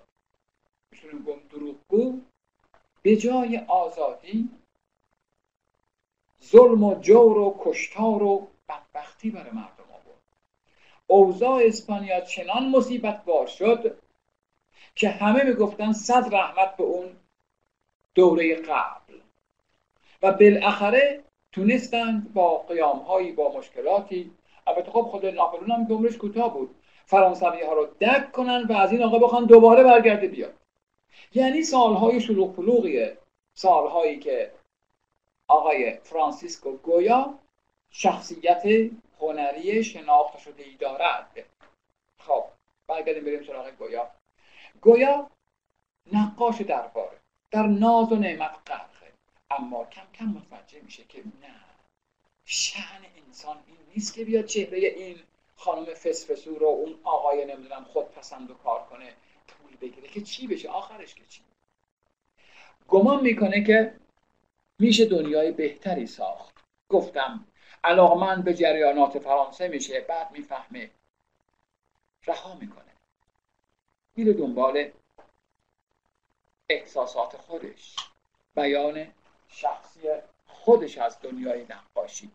می‌تونیم گم دروغگو به جای آزادی ظلم و جور و کشتار و بدبختی برای مردم. اوضاع اسپانیا چنان مصیبت بار شد که همه می‌گفتن صد رحمت به اون دوره قبل. و بالاخره تونستند با قیام هایی با مشکلاتی البته خب خود ناپلون هم عمرش کوتاه بود فرانسوی ها رو دک کنن و از این آقا بخوان دوباره برگرده بیاد. یعنی سالهای شلوغ پلوغیه. سالهایی که آقای فرانسیسکو گویا شخصیت هنری شناخته شده ای دارد. خب برگردیم بریم سراغ گویا. گویا نقاش درباره در ناز و نعمت غرقه اما کم کم متوجه میشه که نه. شعن انسان این نیست که بیاد چهره این خانم فسفسو رو اون آقای نمی‌دونم خود پسند و کار کنه پول بگیره که چی بشه؟ آخرش که چی؟ گمان می‌کنه که میشه دنیای بهتری ساخت. گفتم علاقمند به جریانات فرانسه میشه بعد می‌فهمه. رها می‌کنه. میره دنبال احساسات خودش. بیان شخصی خودش از دنیای نقاشی.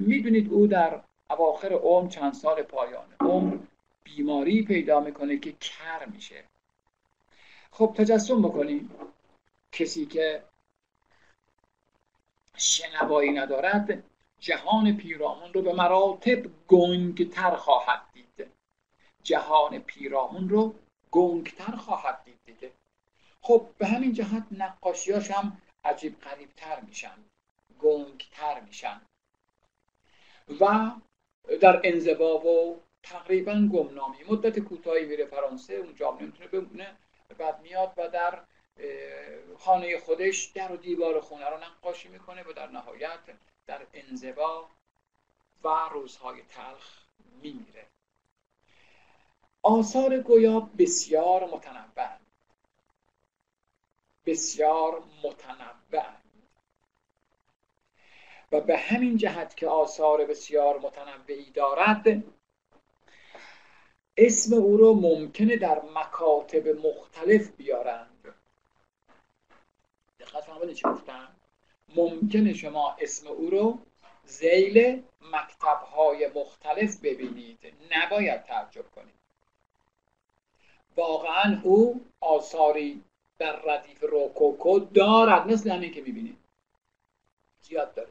می‌دونید او در اواخر عمر چند سال پایان عمر بیماری پیدا می‌کنه که کر میشه. خب تجسم بکنیم. کسی که شنوایی ندارد جهان پیرامون رو به مراتب گنگتر خواهد دید جهان پیرامون رو گنگتر خواهد دید دیگه خب به همین جهت نقاشیاش هم عجیب قریبتر میشن گنگتر میشن. و در انزوا و تقریبا گمنامی مدت کوتاهی میره فرانسه اونجا نمی‌تونه بمونه. بعد میاد و در خانه خودش در و دیوار خونه رو نقاشی می‌کنه و در نهایت در انزوا و روزهای تلخ میمیره. آثار گویا بسیار متنوع بسیار متنوع و به همین جهت که آثار بسیار متنوعی دارد اسم او رو ممکنه در مکاتب مختلف بیارند. دقت فرمودید چی گفتم؟ ممکنه شما اسم او رو زیل مکتبهای مختلف ببینید. نباید تعجب کنید. واقعا او آثاری در ردیف روکوکو دارد. مثل همین که می‌بینید. زیاد داره.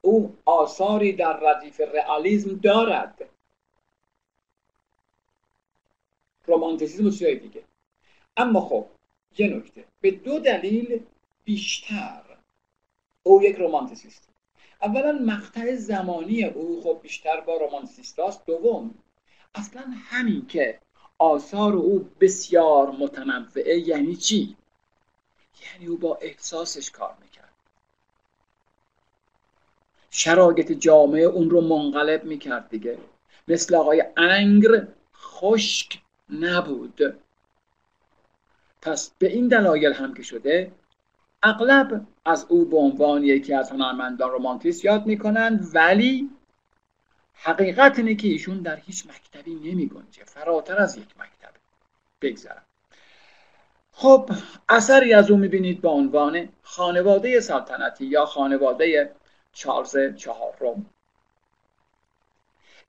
او آثاری در ردیف رئالیسم دارد. رومانتیسیزم و دیگه. اما خب یه نکته. به دو دلیل بیشتر. او یک رومانتیسیست. اولا مقطع زمانی او خب بیشتر با رومانتیسیست است دوم اصلا همین که آثار او بسیار متنوعه یعنی چی؟ یعنی او با احساسش کار می‌کرد. شرایط جامعه اون رو منقلب می‌کرد دیگه. مثل آقای انگر خشک نبود. پس به این دلایل هم که شده اغلب از او به عنوان یکی از هنرمندان رومانتیست یاد می‌کنند ولی حقیقت اینه که ایشون در هیچ مکتبی نمی گنجه فراتر از یک مکتب بگذرم خب اثری از او می‌بینید به عنوان خانواده سلطنتی یا خانواده چارلز چهارم.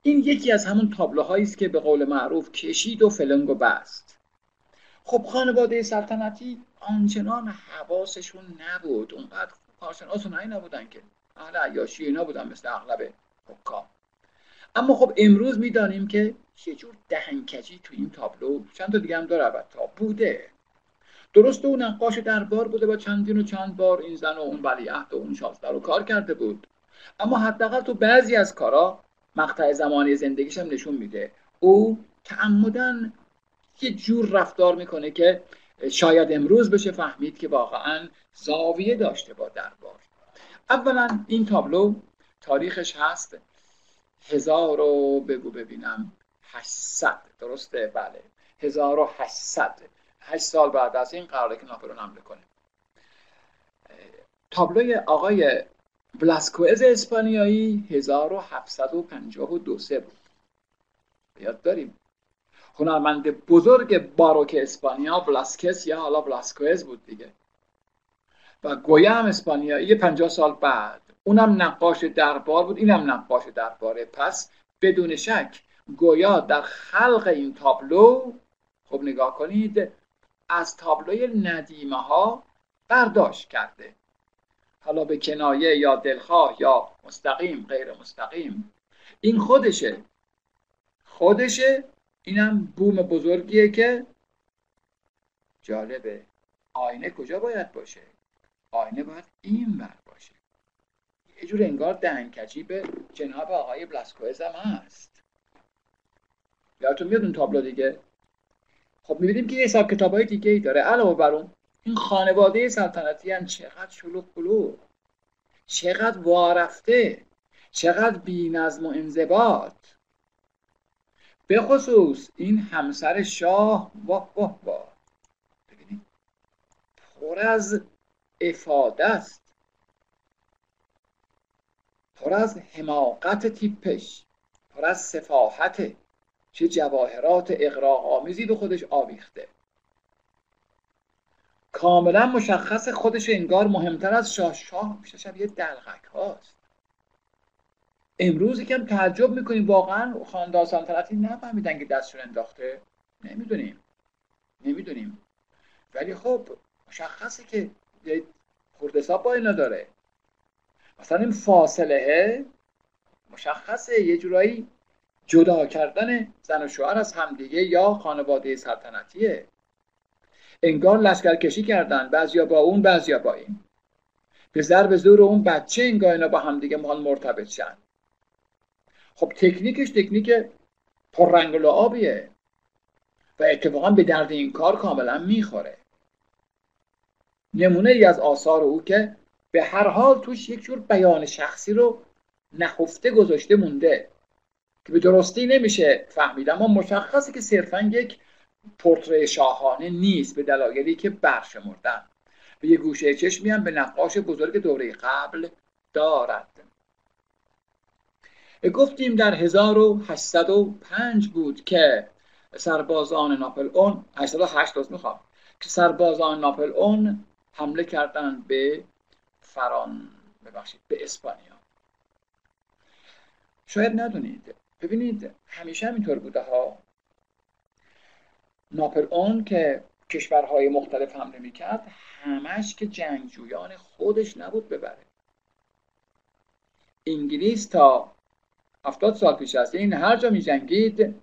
این یکی از همون تابلوهایی است که به قول معروف کشید و فلنگ و بست. خب خانواده سلطنتی آنچنان حواسشون نبود. اونقدر کارشناس اونایی نبودن که. اهل عیاشی اینا بودن مثل اغلب حکام. اما خب امروز می‌دانیم که یه جور دهنکجی تو این تابلو چند تا دیگه هم داره البته. بوده. درست اون نقاش دربار بوده و چندین و چند بار این زن و اون ولیعهد و اون شاهزاده رو کار کرده بود. اما حداقل تو بعضی از کارا مقطع زمانی زندگیش هم نشون میده. او تعمدن یه جور رفتار می‌کنه که شاید امروز بشه فهمید که واقعا زاویه داشته با دربار. اولا این تابلو تاریخش هست هزار و بگو ببینم 800 درسته؟ بله. 1800 8 سال بعد از این قراره که ناپلون حمله کنه. تابلوی آقای بلاسکوئز اسپانیایی 1752 سه بود. یاد داریم. هنرمند بزرگ باروک اسپانیا بلاسکس یا حالا بلاسکوئز بود دیگه. و گویا هم اسپانیایی 50 سال بعد. اونم نقاش دربار بود اینم نقاش درباره. پس بدون شک گویا در خلق این تابلو خب نگاه کنید از تابلوی ندیمه ها برداشت کرده. حالا به کنایه یا دلخواه یا مستقیم غیر مستقیم. این خودشه. خودشه اینم بوم بزرگیه که جالبه. آینه کجا باید باشه؟ آینه باید این بر باشه. یه جور انگار دهنکجی به جناب آقای بلاسکوئز هم هست. یادتون میاد اون تابلو دیگه؟ خب می‌بینیم که یه حساب کتاب های دیگه ای داره. علاوه بر اون این خانواده سلطنتی هم چقدر شلوغ قلوب چقدر وارفته. چقدر بی نظم و انضباط. به خصوص این همسر شاه واه واه واه. ببینید پر از افاده است. پر از حماقت تیپش. پر از سفاحت چه جواهرات اقراق آمیزی به خودش آویخته. کاملا مشخص خودش انگار مهمتر از شاه. شاه پیش یه دلغک هاست. امروز یکم تعجب می‌کنیم واقعا خاندان سلطنتی نفهمیدن که دستشون انداخته. نمی‌دونیم. نمی‌دونیم. ولی خب مشخصه که خورد با اینا داره. مثلا این فاصله مشخصه. یه جورایی جدا کردن زن و شوهر از همدیگه یا خانواده سلطنتیه. انگار لشکر کشی کردن. بعضیا با اون بعضیا با این. به ضرب زور اون بچه انگار اینا با همدیگه مال مرتبط شن خب تکنیکش تکنیک پررنگ و آبیه و اتفاقا به درد این کار کاملا می‌خوره. نمونه ای از آثار او که به هر حال توش یک جور بیان شخصی رو نخفته گذاشته مونده که به درستی نمیشه فهمید اما مشخصه که صرفا یک پورتری شاهانه نیست به دلایلی که برشمردن. به یه گوشه چشمی هم به نقاش بزرگ دوره قبل دارد. گفتیم در 1805 بود که سربازان ناپل اون 808 دوست می‌خوام که سربازان ناپل اون حمله کردن به فران ببخشید به اسپانیا. شاید ندونید. ببینید همیشه همینطور بوده ها. ناپل اون که کشورهای مختلف حمله می‌کرد همش که جنگجویان خودش نبود ببره. انگلیس تا هفتاد سال پیش از این هر جا می جنگید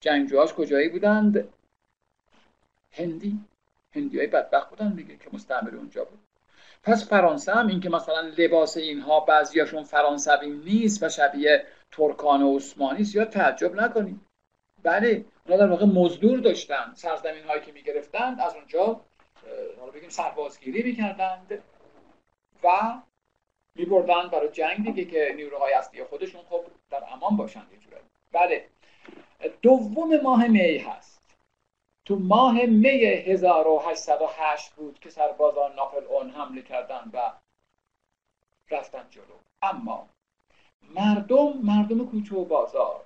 جنگجوهاش کجایی بودند؟ هندی. هندی های بدبخت بودن دیگه که مستعمر اونجا بود. پس فرانسه هم این که مثلا لباس اینها بعضیاشون فرانسوی نیست و شبیه ترکان و عثمانی است یا تعجب نکنید. بله اونا در واقع مزدور داشتن. سرزمین هایی که می‌گرفتند از اونجا حالا بگیم سربازگیری می‌کردند و میبردن برای جنگ دیگه که نیروهای اصلی خودشون خب در امان باشند یه بله. دوم ماه می هست. تو ماه می 1808 بود که سربازان ناپل اون حمله کردن و رفتن جلو. اما مردم مردم کوچه و بازار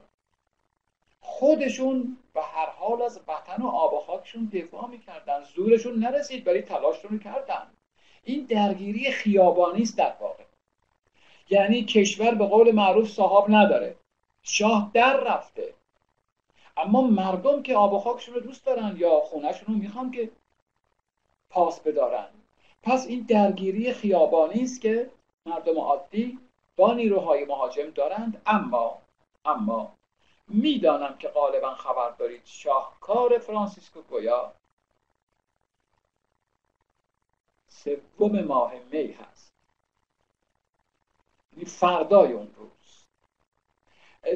خودشون به هر حال از وطن و آب و خاکشون دفاع می‌کردن. زورشون نرسید ولی تلاششون کردن. این درگیری خیابانی است در واقع. یعنی کشور به قول معروف صاحب نداره. شاه در رفته. اما مردم که آب و خاکشون رو دوست دارن یا خونهشون رو می‌خوان که پاس بدارن. پس این درگیری خیابانی است که مردم عادی با نیروهای مهاجم دارند. اما اما می‌دانم که غالبا خبر دارید شاهکار فرانسیسکو گویا سوم ماه می هست. یعنی فردای اون روز.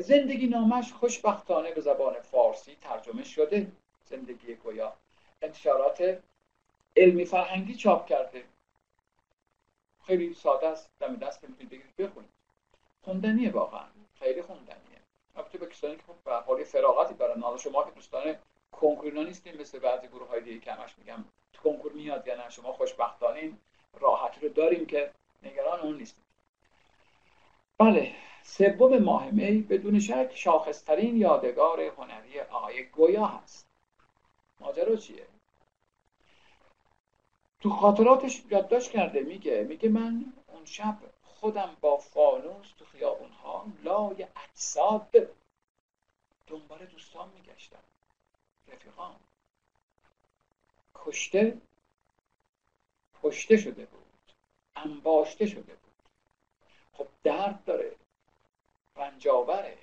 زندگی نامش خوشبختانه به زبان فارسی ترجمه شده. زندگی گویا انتشارات علمی فرهنگی چاپ کرده. خیلی ساده است. دم دست می‌تونید بگیرید بخونید. خوندنیه واقعا. خیلی خوندنیه. البته به کسانی که خب به حال فراغتی دارن. حالا شما که دوستان کنکورینا نیستیم مثل بعضی گروه های دیگه که همش میگم کنکور میاد یا نه شما خوشبختانه راحتی رو داریم که نگران اون نیستیم بله سوم ماه می بدون شک شاخصترین یادگار هنری آقای گویا هست. ماجرا چیه؟ تو خاطراتش یادداشت کرده میگه میگه من اون شب خودم با فانوس تو خیابون ها لای اجساد دنبال دوستان میگشتم. رفیقان کشته کشته شده بود. انباشته شده بود. خب درد داره. رنجاوره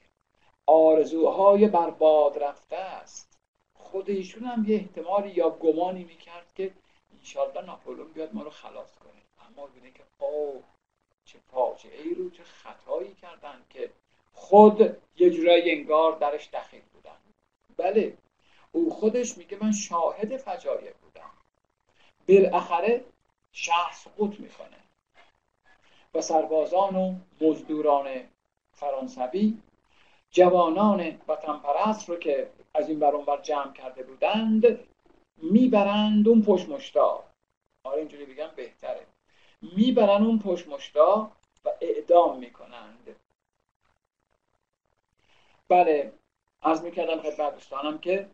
آرزوهای برباد رفته است. خود ایشون هم یه احتمالی یا گمانی می‌کرد که انشالله ناپولون بیاد ما رو خلاص کنه. اما بینه که اوه چه فاجعه ای رو چه خطایی کردن که خود یه جورایی انگار درش دخیل بودن. بله او خودش میگه من شاهد فجایع بودم. بالاخره شهر سقوط می‌کنه. و سربازان و مزدوران فرانسوی جوانان وطن پرست رو که از این بر جمع کرده بودند می‌برند اون پشت مشتا آره اینجوری بگم بهتره. می‌برن اون پشت مشتا و اعدام می‌کنند. بله از می‌کردم خدمت دوستانم که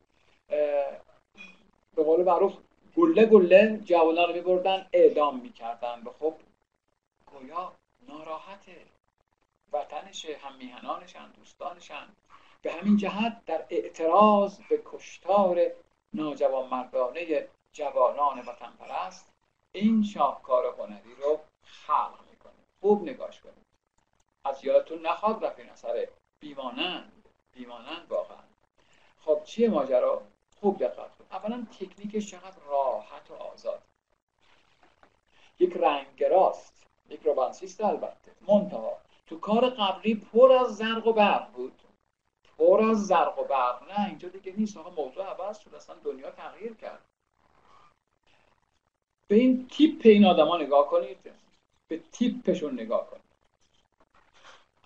به قول معروف گله گله جوانان رو میبردن اعدام می‌کردن. و خب گویا ناراحته. وطنشه هم میهنانشن دوستانشن به همین جهت در اعتراض به کشتار ناجوان مردانه جوانان وطن پرست این شاهکار هنری رو خلق می‌کنه. خوب نگاش کنید. از یادتون نخواد رفت این اثر بیمانند. بیمانند واقعا. خب چیه ماجرا؟ خوب دقت کن اولا تکنیکش چقدر راحت و آزاد. یک رنگراست. یک روانسیست البته. منتها تو کار قبلی پر از زرق و برق بود. پر از زرق و برق. نه اینجا دیگه نیست. آقا موضوع عوض شد. اصلا دنیا تغییر کرد. به این تیپ این آدما نگاه کنید. به تیپشون نگاه کنید.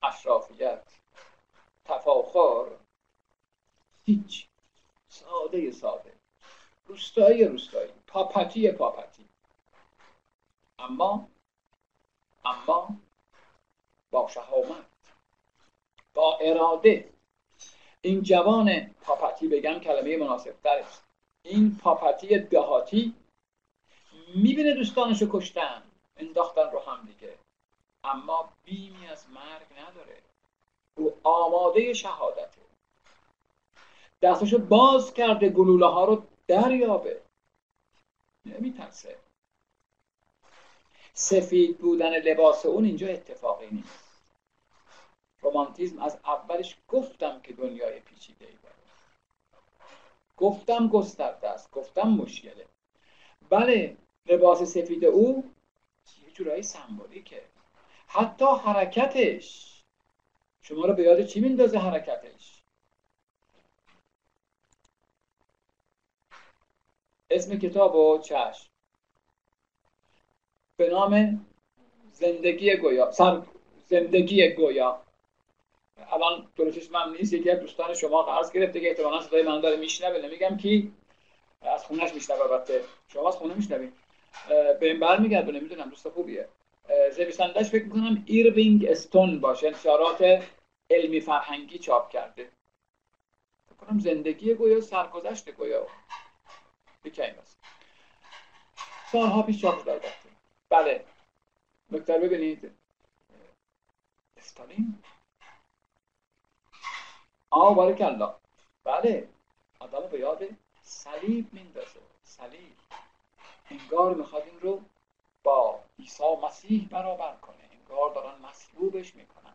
اشرافیت تفاخر هیچ. ساده ساده. روستایی روستایی. پاپتی پاپتی. اما اما با شهامت با اراده. این جوان پاپتی بگم کلمه مناسب است. این پاپتی دهاتی می‌بینه دوستانشو کشتن انداختن رو هم دیگه. اما بیمی از مرگ نداره. او آماده شهادته. دستشو باز کرده گلوله ها رو دریابه. نمیترسه. سفید بودن لباس اون اینجا اتفاقی نیست. رومانتیزم از اولش گفتم که دنیای پیچیده ای داره. گفتم گسترده است گفتم مشکله. بله لباس سفید او یه جورایی سمبولیکه. حتی حرکتش. شما رو به یاد چی میندازه حرکتش؟ اسم کتاب و چشم. به نام زندگی گویا سر زندگی گویا. الان دست من نیست یکی از دوستان شما قرض گرفته که احتمالا صدای من داره میشنوه. نمیگم کی؟ از خونش میشنوه البته. شما از خونه میشنوید به این برمیگرده نمی‌دونم دوست خوبیه. نویسندهش فکر می‌کنم ایروینگ استون باشه انتشارات علمی فرهنگی چاپ کرده. فکر کنم زندگی گویا سرگذشت گویا. یکی این سالها پیش چاپ شده بله. نکتر ببینید استالین؟ آه الله بله. آدم به یاد صلیب میندازه. صلیب. انگار می‌خواد این رو با عیسی مسیح برابر کنه. انگار دارن مصلوبش می‌کنن.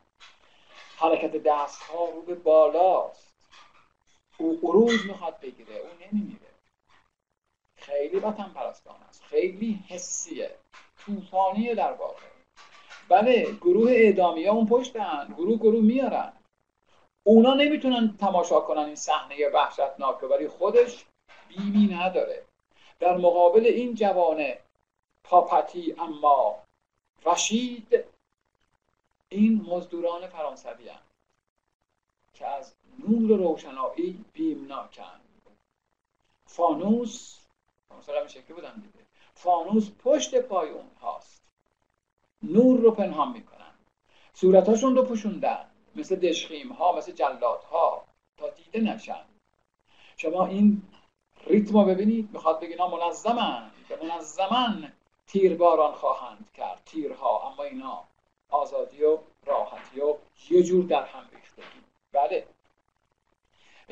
حرکت دست ها رو به بالاست. او عروض می‌خواد بگیره. او نمیمیره. خیلی وطن پرستان است. خیلی حسیه. طوفانیه در واقع بله گروه اعدامی ها اون پشتن گروه گروه میارن. اونا نمی‌تونن تماشا کنن این صحنه وحشتناک ولی خودش بیمی نداره. در مقابل این جوانه پاپتی اما رشید این مزدوران فرانسوی هم. که از نور روشنایی بیمناکن. فانوس مثلا شکلی بودن دیگه. فانوس پشت پای اون هاست نور رو پنهان می‌کنن. صورتاشون رو پوشوندن. مثل دشخیم ها مثل جلات ها تا دیده نشن. شما این ریتم رو ببینید می‌خواد بگینا منظمن. که منظمن تیرباران خواهند کرد. تیرها. اما اینا آزادی و راحتی و یه جور در هم ریختگی. بله.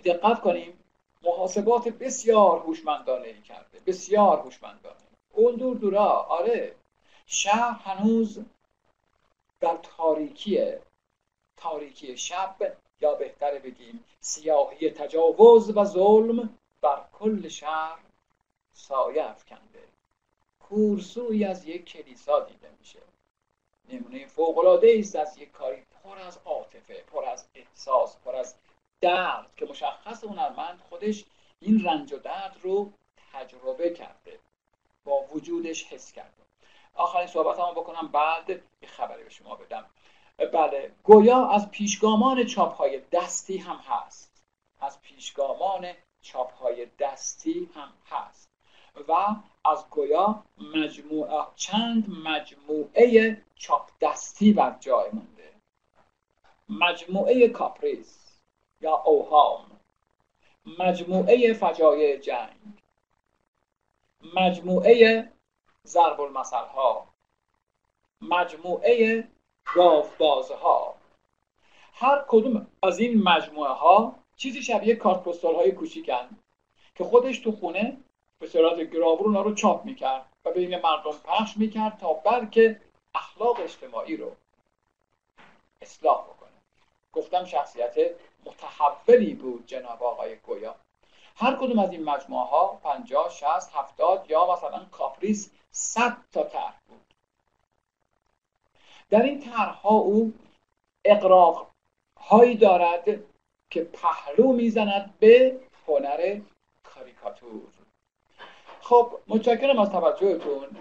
دقت کنیم محاسبات بسیار هوشمندانه کرده. بسیار هوشمندانه. اون دور دورا آره. شهر هنوز در تاریکیه تاریکی شب یا بهتر بگیم سیاهی تجاوز و ظلم بر کل شهر سایه افکنده. کورسوی از یک کلیسا دیده میشه. نمونه فوقلاده است از یک کاری پر از عاطفه پر از احساس پر از درد که مشخص هنرمند خودش این رنج و درد رو تجربه کرده. با وجودش حس کرده آخرین صحبت هم بکنم بعد یه خبری به شما بدم. بله گویا از پیشگامان چاپ های دستی هم هست. از پیشگامان چاپ های دستی هم هست. و از گویا مجموعه چند مجموعه چاپ دستی بر جای مونده. مجموعه کاپریس یا اوهام. مجموعه فجایع جنگ. مجموعه ضرب المثل ها مجموعه ها هر کدوم از این مجموعه ها چیزی شبیه کارت پستال های کوچیکن که خودش تو خونه به صورت گراور رو چاپ می‌کرد و بین مردم پخش می‌کرد تا بلکه اخلاق اجتماعی رو اصلاح بکنه. گفتم شخصیت متحولی بود جناب آقای گویا. هر کدوم از این مجموعه ها 50 60 70 یا مثلا کافریس 100 تا طرح بود. در این طرحها او اقراق هایی دارد که پهلو می‌زند به هنر کاریکاتور. خب متشکرم از توجهتون.